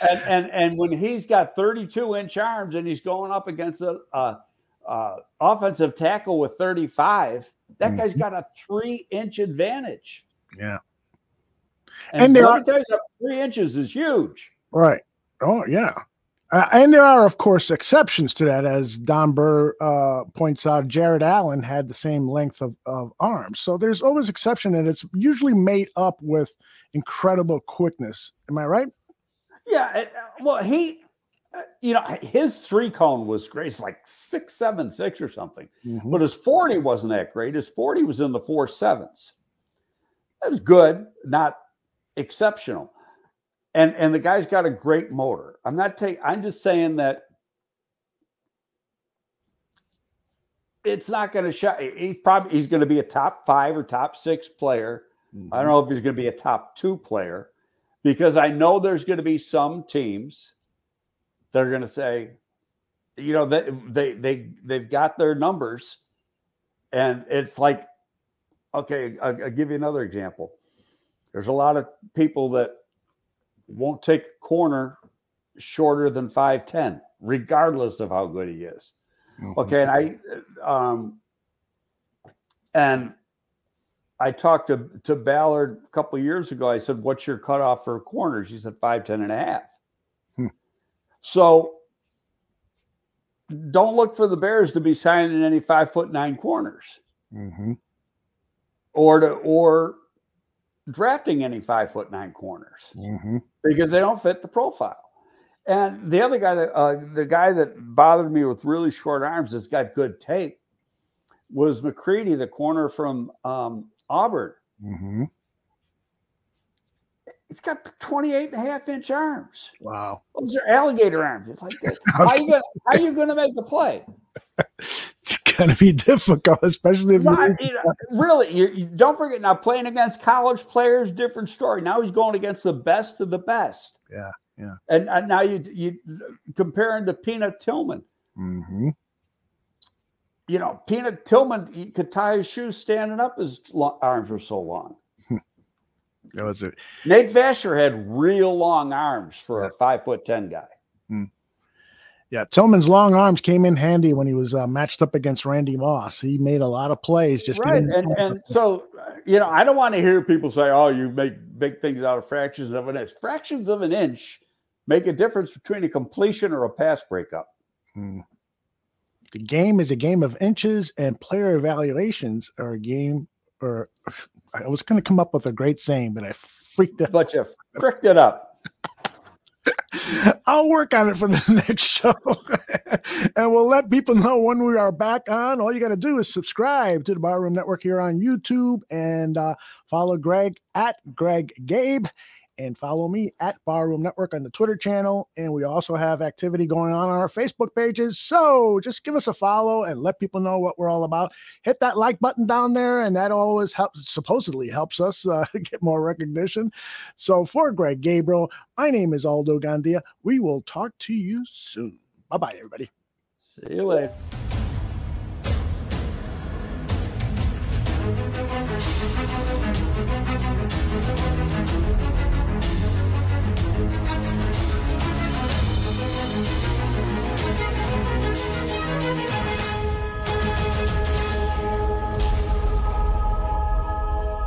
and, and and when he's got 32 inch arms and he's going up against a, a, a offensive tackle with 35, that mm-hmm. guy's got a three inch advantage. Yeah. And, and there are, three inches is huge. Right. Oh yeah. Uh, and there are, of course, exceptions to that, as Don Burr uh, points out. Jared Allen had the same length of, of arms, so there's always exception, and it's usually made up with incredible quickness. Am I right? Yeah. Well, he, uh, you know, his three cone was great. It's like six, seven, six or something, mm-hmm. but his forty wasn't that great. His forty was in the four sevens. That was good, not exceptional and and the guy's got a great motor. I'm not taking. I'm just saying that it's not going to show. He's probably he's going to be a top five or top six player. Mm-hmm. I don't know if he's going to be a top two player because I know there's going to be some teams that are going to say, you know, they they they they've got their numbers, and it's like, okay, I'll, I'll give you another example. There's a lot of people that won't take a corner shorter than 5'10. regardless of how good he is. Mhm. Okay, and I um and I talked to to Ballard a couple of years ago. I said, "What's your cutoff for corners?" He said five, ten and a half. Hmm. So don't look for the Bears to be signing any five foot nine corners Mhm. or to or drafting any five foot nine corners Mhm. because they don't fit the profile. And the other guy that uh, the guy that bothered me with really short arms that's got good tape was McCready, the corner from um, Auburn. Mhm. He's got 28 and a half inch arms. Wow. Those are alligator arms. It's like that. I was How you gonna how you gonna make the play? It's gonna be difficult, especially if No, you know, really, you, you- don't forget now playing against college players, different story. Now he's going against the best of the best. Yeah, yeah. And, and now you you comparing to Peanut Tillman. Mm-hmm. You know, Peanut Tillman he could tie his shoes standing up. His arms were so long. That was it. Nate Vasher had real long arms for a five foot ten guy. Yeah, Tillman's long arms came in handy when he was uh, matched up against Randy Moss. He made a lot of plays. Just right, and and so you know, I don't want to hear people say, "Oh, you make big things out of fractions of an inch." Fractions of an inch make a difference between a completion or a pass breakup. Mm. the game is a game of inches, and player evaluations are a game. Or I was going to come up with a great saying, but I freaked out. But you fricked it up. I'll work on it for the next show. and we'll let people know when we are back on. All you got to do is subscribe to the Barroom Network here on YouTube and uh, follow Greg at Greg Gabe and follow me at Barroom Network on the Twitter channel. And we also have activity going on on our Facebook pages. So just give us a follow and let people know what we're all about. Hit that like button down there, and that always helps, supposedly helps us uh, get more recognition. So for Greg Gabriel, my name is Aldo Gandia. We will talk to you soon. Bye bye, everybody. See you later.